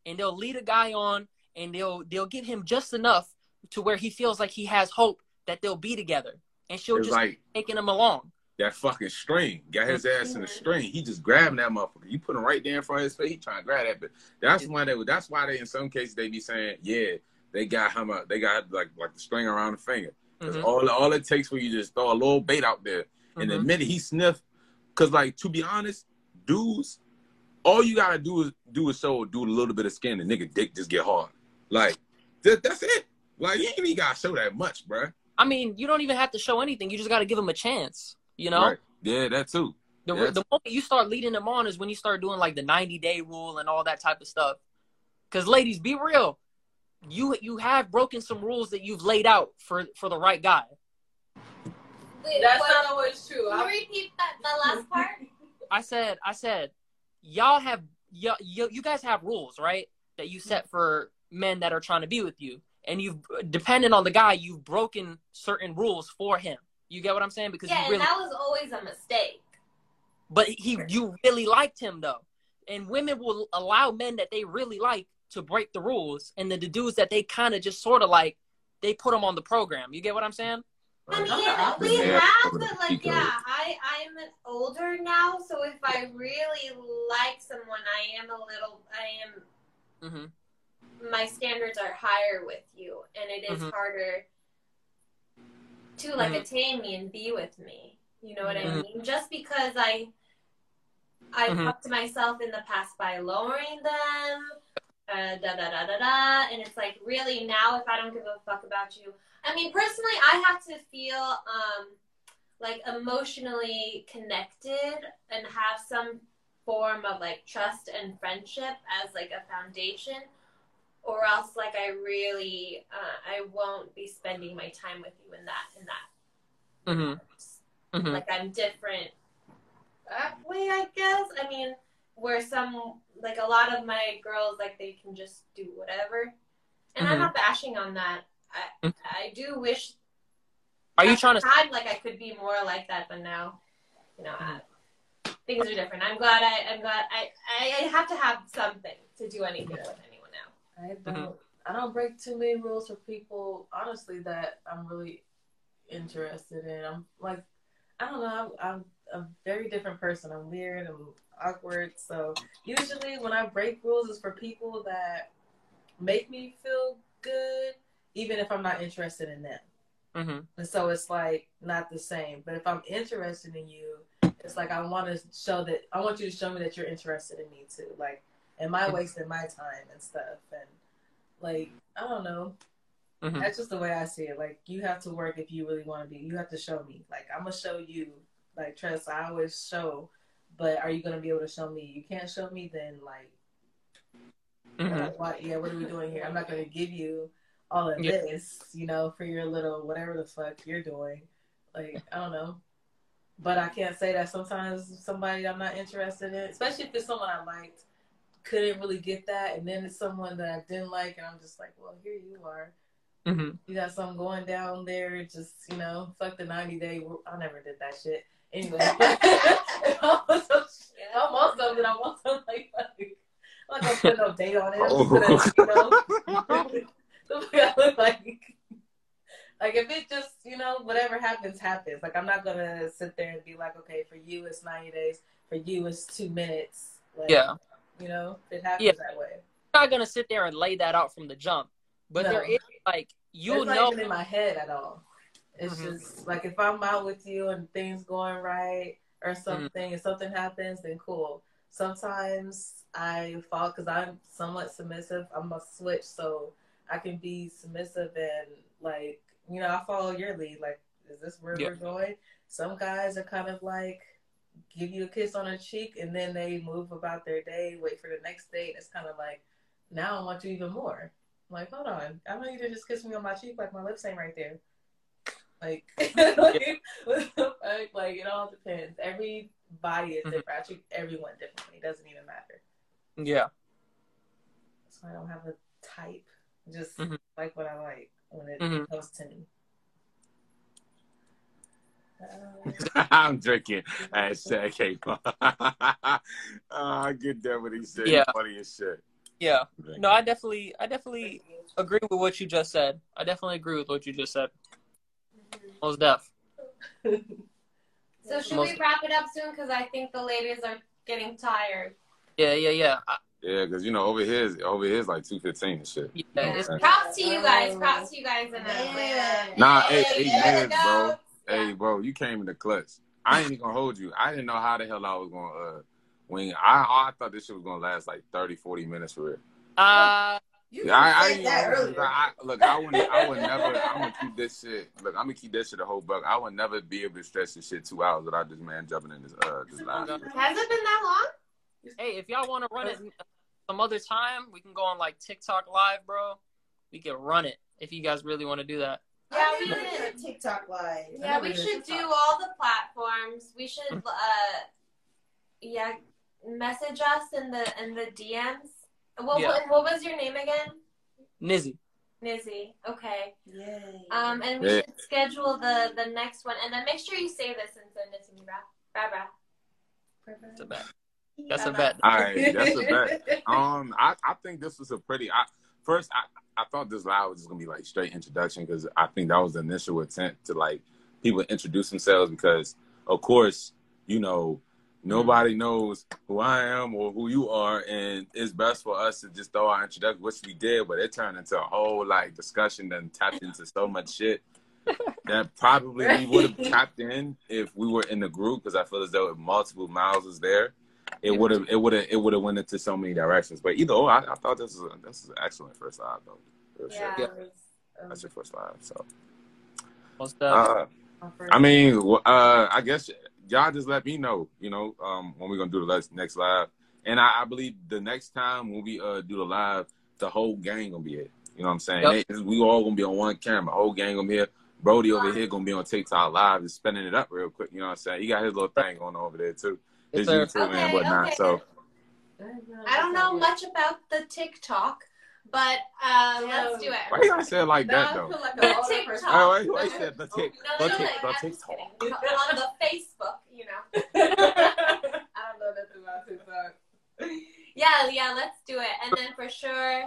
G: And they'll lead a guy on and they'll they'll get him just enough to where he feels like he has hope that they'll be together, and she'll
F: It's
G: just
F: like
G: taking him along.
F: That fucking string. Got his ass in the string. He just grabbing that motherfucker. You put him right there in front of his face. He trying to grab that. But that's why they. That's why they in some cases they be saying, yeah, they got him. Up, they got like like the string around the finger. 'Cause
G: Mhm.
F: all all it takes for you to just throw a little bait out there, and the
G: Mhm.
F: minute he sniff, cause like to be honest, dudes, all you gotta do is do is show do a little bit of skin, and nigga dick just get hard. Like that, that's it. Like you ain't even gotta show that much, bro.
G: I mean, you don't even have to show anything. You just got to give him a chance. You know,
F: Right. Yeah, that too.
G: the
F: Yeah.
G: the moment you start leading them on is when you start doing like the ninety day rule and all that type of stuff. Because ladies, be real. You you have broken some rules that you've laid out for for the right guy.
B: Wait,
C: That's
B: what-
C: not always true.
B: Can
C: I-
B: you repeat that the last part?
G: I said, I said, y'all have y- y- you guys have rules, right? That you set for men that are trying to be with you, and you've depending on the guy, you've broken certain rules for him. You get what I'm saying? Because
B: yeah,
G: you
B: and
G: really,
B: that was always a mistake.
G: but he, you really liked him though, and women will allow men that they really like to break the rules, and then the dudes that they kind of just sort of like, they put them on the program. You get what I'm saying?
B: I mean,
C: opposite.
B: we
F: Yeah,
B: have,
F: I'm
B: but like, yeah. I I'm older now, so if I really like someone, I am a little, I am
G: hmm
B: my standards are higher with you and it is
G: Mhm.
B: harder to like
G: Mhm.
B: attain me and be with me you know what i
G: Mhm.
B: mean just because i i
G: Mhm.
B: talked to myself in the past by lowering them uh, da da da da da and it's like really now if i don't give a fuck about you i mean personally i have to feel um like emotionally connected and have some form of like trust and friendship as like a foundation or else like i really uh, i won't be spending my time with you in that in that
G: hmm hmm
B: like i'm different that way i guess. I mean where some like a lot of my girls like they can just do whatever. And i'm
G: Mhm.
B: not bashing on that. I
G: Mhm.
B: i do wish
G: Are you trying to?
B: time like i could be more like that but now you know I, things are different. I'm glad i i'm glad I, I have to have something to do anything with now
C: I don't. I don't break too many rules for people. Honestly, that I'm really interested in. I'm like, I don't know. I'm, I'm a very different person. I'm weird. I'm awkward. So usually, when I break rules, is for people that make me feel good, even if I'm not interested in them.
G: hmm
C: And so it's like not the same. But if I'm interested in you, it's like I want to show that I want you to show me that you're interested in me too. Like, am I wasting my time and stuff? And like, I don't know.
G: Mhm.
C: That's just the way I see it. Like, you have to work if you really want to be. You have to show me. Like, I'm gonna show you. Like, trust. I always show. But are you gonna be able to show me? You can't show me, then like,
G: hmm
C: like, what? Yeah, what are we doing here? I'm not gonna give you all of
G: Yeah.
C: this, you know, for your little whatever the fuck you're doing. Like, I don't know. But I can't say that sometimes somebody I'm not interested in, especially if it's someone I liked, couldn't really get that, and then it's someone that I didn't like, and I'm just like, well, here you are.
G: hmm
C: You got something going down there, just you know, fuck the 90 day. I never did that shit. Anyway, if I want some- if I want something, I want something like, like I'm not gonna put no date on it. I'm just gonna, you know, the way I look like. Like if it just, you know, whatever happens, happens. Like I'm not gonna sit there and be like, okay, for you it's 90 days, for you it's two minutes. Like,
G: Yeah.
C: You know, it happens
G: Yeah.
C: that way.
G: I'm not gonna sit there and lay that out from the jump, but
C: No.
G: there is like you'll
C: it's not
G: know.
C: even in my head at all. It's
G: Mhm.
C: just like if I'm out with you and things going right
G: Mm-hmm.
C: or something, if something happens, then cool. Sometimes I fall because I'm somewhat submissive. I'm a switch, so I can be submissive and like you know I follow your lead. Like, is this where
G: Yeah.
C: we're going? Some guys are kind of like give you a kiss on the cheek and then they move about their day, wait for the next date. It's kind of like now I want you even more. I'm like, hold on, I know you didn't just kiss me on my cheek like my lips ain't right there. Like, like, what the fuck? like it all depends. Every body is
G: Mhm.
C: different. I treat everyone differently. It doesn't even matter.
G: Yeah.
C: So I don't have a type. Just
G: Mhm.
C: like what I like when it
G: Mhm.
C: comes to me.
F: I'm drinking. Hashtag K-pop. oh, I get that what he said.
G: Yeah.
F: Funny as shit.
G: Yeah. No, I definitely, I definitely agree with what you just said. I definitely agree with what you just said. Most deaf.
B: So should
G: Most-
B: we wrap it up soon? Because I think the ladies are getting tired.
G: Yeah, yeah, yeah. I-
F: Yeah, because you know over here, is- over here is like two fifteen and shit.
G: yeah,
B: Yeah.
G: it's-
B: Props to you guys. Props to you guys in Atlanta.
D: Man.
F: Nah,
D: Hey,
F: eight, eight
D: there
F: minutes,
D: it
F: bro.
D: Goes.
F: Hey, bro, you came in the clutch. I ain't even gonna hold you. I didn't know how the hell I was gonna uh wing. I I thought this shit was gonna last like 30, 40 minutes for real.
G: Uh,
D: You
F: Yeah, I, I,
D: said that earlier.
F: I, look, I would, I would never. I'm gonna keep this shit. Look, I'm gonna keep this shit a whole buck. I would never be able to stretch this shit two hours without this man jumping in this uh this live.
B: Has it been that long?
G: hey, if y'all want to run it some other time, we can go on like TikTok live, bro. We can run it if you guys really want to do that.
B: Yeah, we
D: never
B: did.
D: did TikTok live.
B: Yeah, we should do all the platforms. We should, uh, yeah, message us in the in the DMs. What
G: Yeah.
B: what, what was your name again?
G: Nizzy.
B: Nizzy. Okay.
D: Yay.
B: Um, and we
F: Yeah.
B: should schedule the the next one, and then make sure you save this and send it to me, bra. Bra bra.
G: That's a bet. That's a bet.
F: All right, that's a bet. Um, I, I think this was a pretty. I first I, I thought this live was just gonna be like straight introduction because I think that was the initial intent to like people introduce themselves because of course you know nobody mm-hmm. knows who I am or who you are and it's best for us to just throw our introduction which we did but it turned into a whole like discussion and tapped into so much shit that probably we would have tapped in if we were in the group because I feel as though if multiple miles was there it would have it would have it would have went into so many directions. But either or, I, I thought this was a, this is an excellent first live though. Real shit.
B: Yeah.
G: Yeah.
F: That's your first live. So
G: Most def.
F: uh, I mean, uh, I guess y'all just let me know, you know, um, when we're gonna do the next next live. And I, I believe the next time when we uh do the live, the whole gang gonna be here. You know what I'm saying?
G: Yep.
F: They- we all gonna be on one camera. Whole gang gonna be here. Brody over here gonna be on TikTok live and spinning it up real quick. You know what I'm saying? He got his little thing going on over there too. His
G: Yes, sir.
F: YouTube and
B: Okay,
F: whatnot.
B: okay.
F: So
B: I don't know much about the TikTok, but uh, let's do it.
F: why you gotta say it like that
C: I
F: though?
C: like
B: The TikTok.
C: person.
F: Oh, wait, wait, said the tick,
B: No,
F: the
B: no,
F: tick,
B: like,
F: the TikTok.
B: On the Facebook, you know.
C: I don't know nothing about TikTok.
B: Yeah, yeah, let's do it. And then for sure,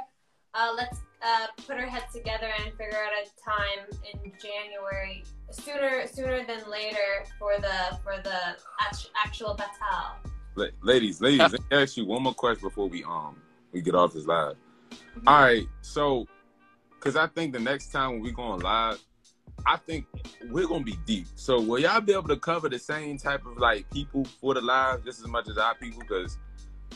B: uh, let's uh, put our heads together and figure out a time in January, sooner sooner than later for the for the actual battle.
F: La- ladies, ladies, let me ask you one more question before we um we get off this live. All right, so because I think the next time when we going live, I think we're gonna be deep. So will y'all be able to cover the same type of like people for the live just as much as our people? Because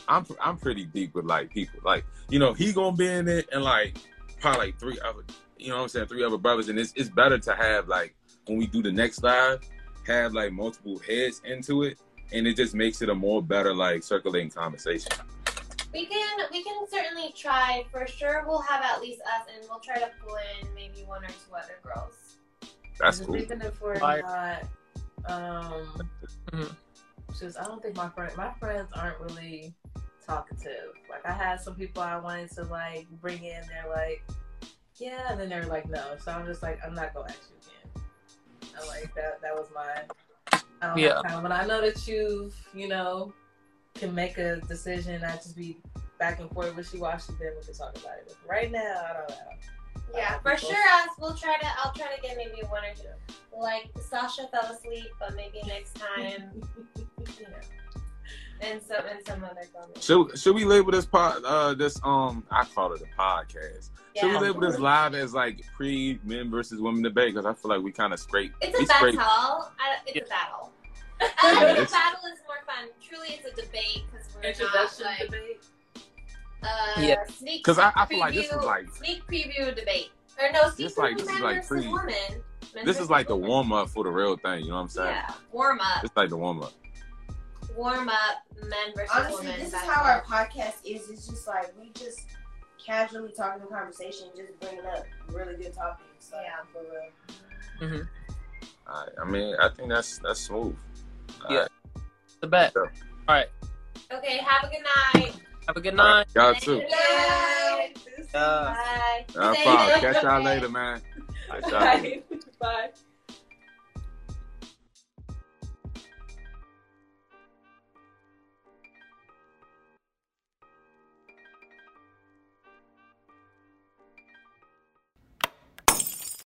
F: I'm I'm pretty deep with like people. Like you know he gonna be in it and like probably like three other you know what I'm saying three other brothers and it's it's better to have like when we do the next live have like multiple heads into it and it just makes it a more better like circulating conversation.
B: We can we can certainly try. For sure, we'll have at least us, and we'll try to pull in maybe one or two other girls.
F: That's
C: Just
F: cool.
C: Even if we're
G: Right.
C: not, um,
G: Mhm.
C: just I don't think my friend, my friends aren't really talkative. Like I had some people I wanted to like bring in. They're like, yeah, and then they're like, no. So I'm just like, I'm not gonna ask you again. I like that. That was my. I don't
G: Yeah.
C: have time. When I know that you, you know, can make a decision, I just be back and forth wishy washy. Then we can talk about it. But right now, I don't know.
B: Yeah, for
C: people-
B: sure. Us, we'll try to. I'll try to get maybe one or two. Like Sasha fell asleep, but maybe next time, you know, and some and some other comments.
F: Should should we label this pod uh this um I call it a podcast. Should we
B: Yeah.
F: label this live as like pre men versus women debate? Because I feel like we kind of scrape.
B: It's a battle.
F: scrape-
B: I, it's
G: Yeah.
B: a battle.
F: Yeah,
B: Uh, the
F: it's-
B: battle is more fun. Truly, it's a debate because we're not
C: Introduction
B: like
C: debate.
B: uh,
G: Yeah.
B: sneak.
F: 'Cause I- I
B: preview,
F: feel like this is like-
B: sneak preview debate or no sneak
F: This like-
B: preview
F: this is like
B: versus
F: pre-
B: women. Men
F: This
B: versus
F: is like the warm up for the real thing. You know what I'm saying?
B: Yeah, warm up,
F: It's like the warm up.
B: Warm up, men versus
D: Honestly,
B: women.
D: this is how our podcast is. It's just like we just casually talking in conversation, just bringing up really good topics. Like,
B: Yeah.
D: for real. Mm-hmm.
F: All right. I mean, I think that's that's smooth. All
G: Yeah.
F: right.
G: The bet.
F: Sure.
G: All right.
B: Okay, have a good night.
G: Have a good night.
F: right. Y'all too.
B: you.
G: Uh,
B: Bye.
F: Y'all
B: Say
F: Catch y'all later, man. All right, y'all.
C: Bye. Bye.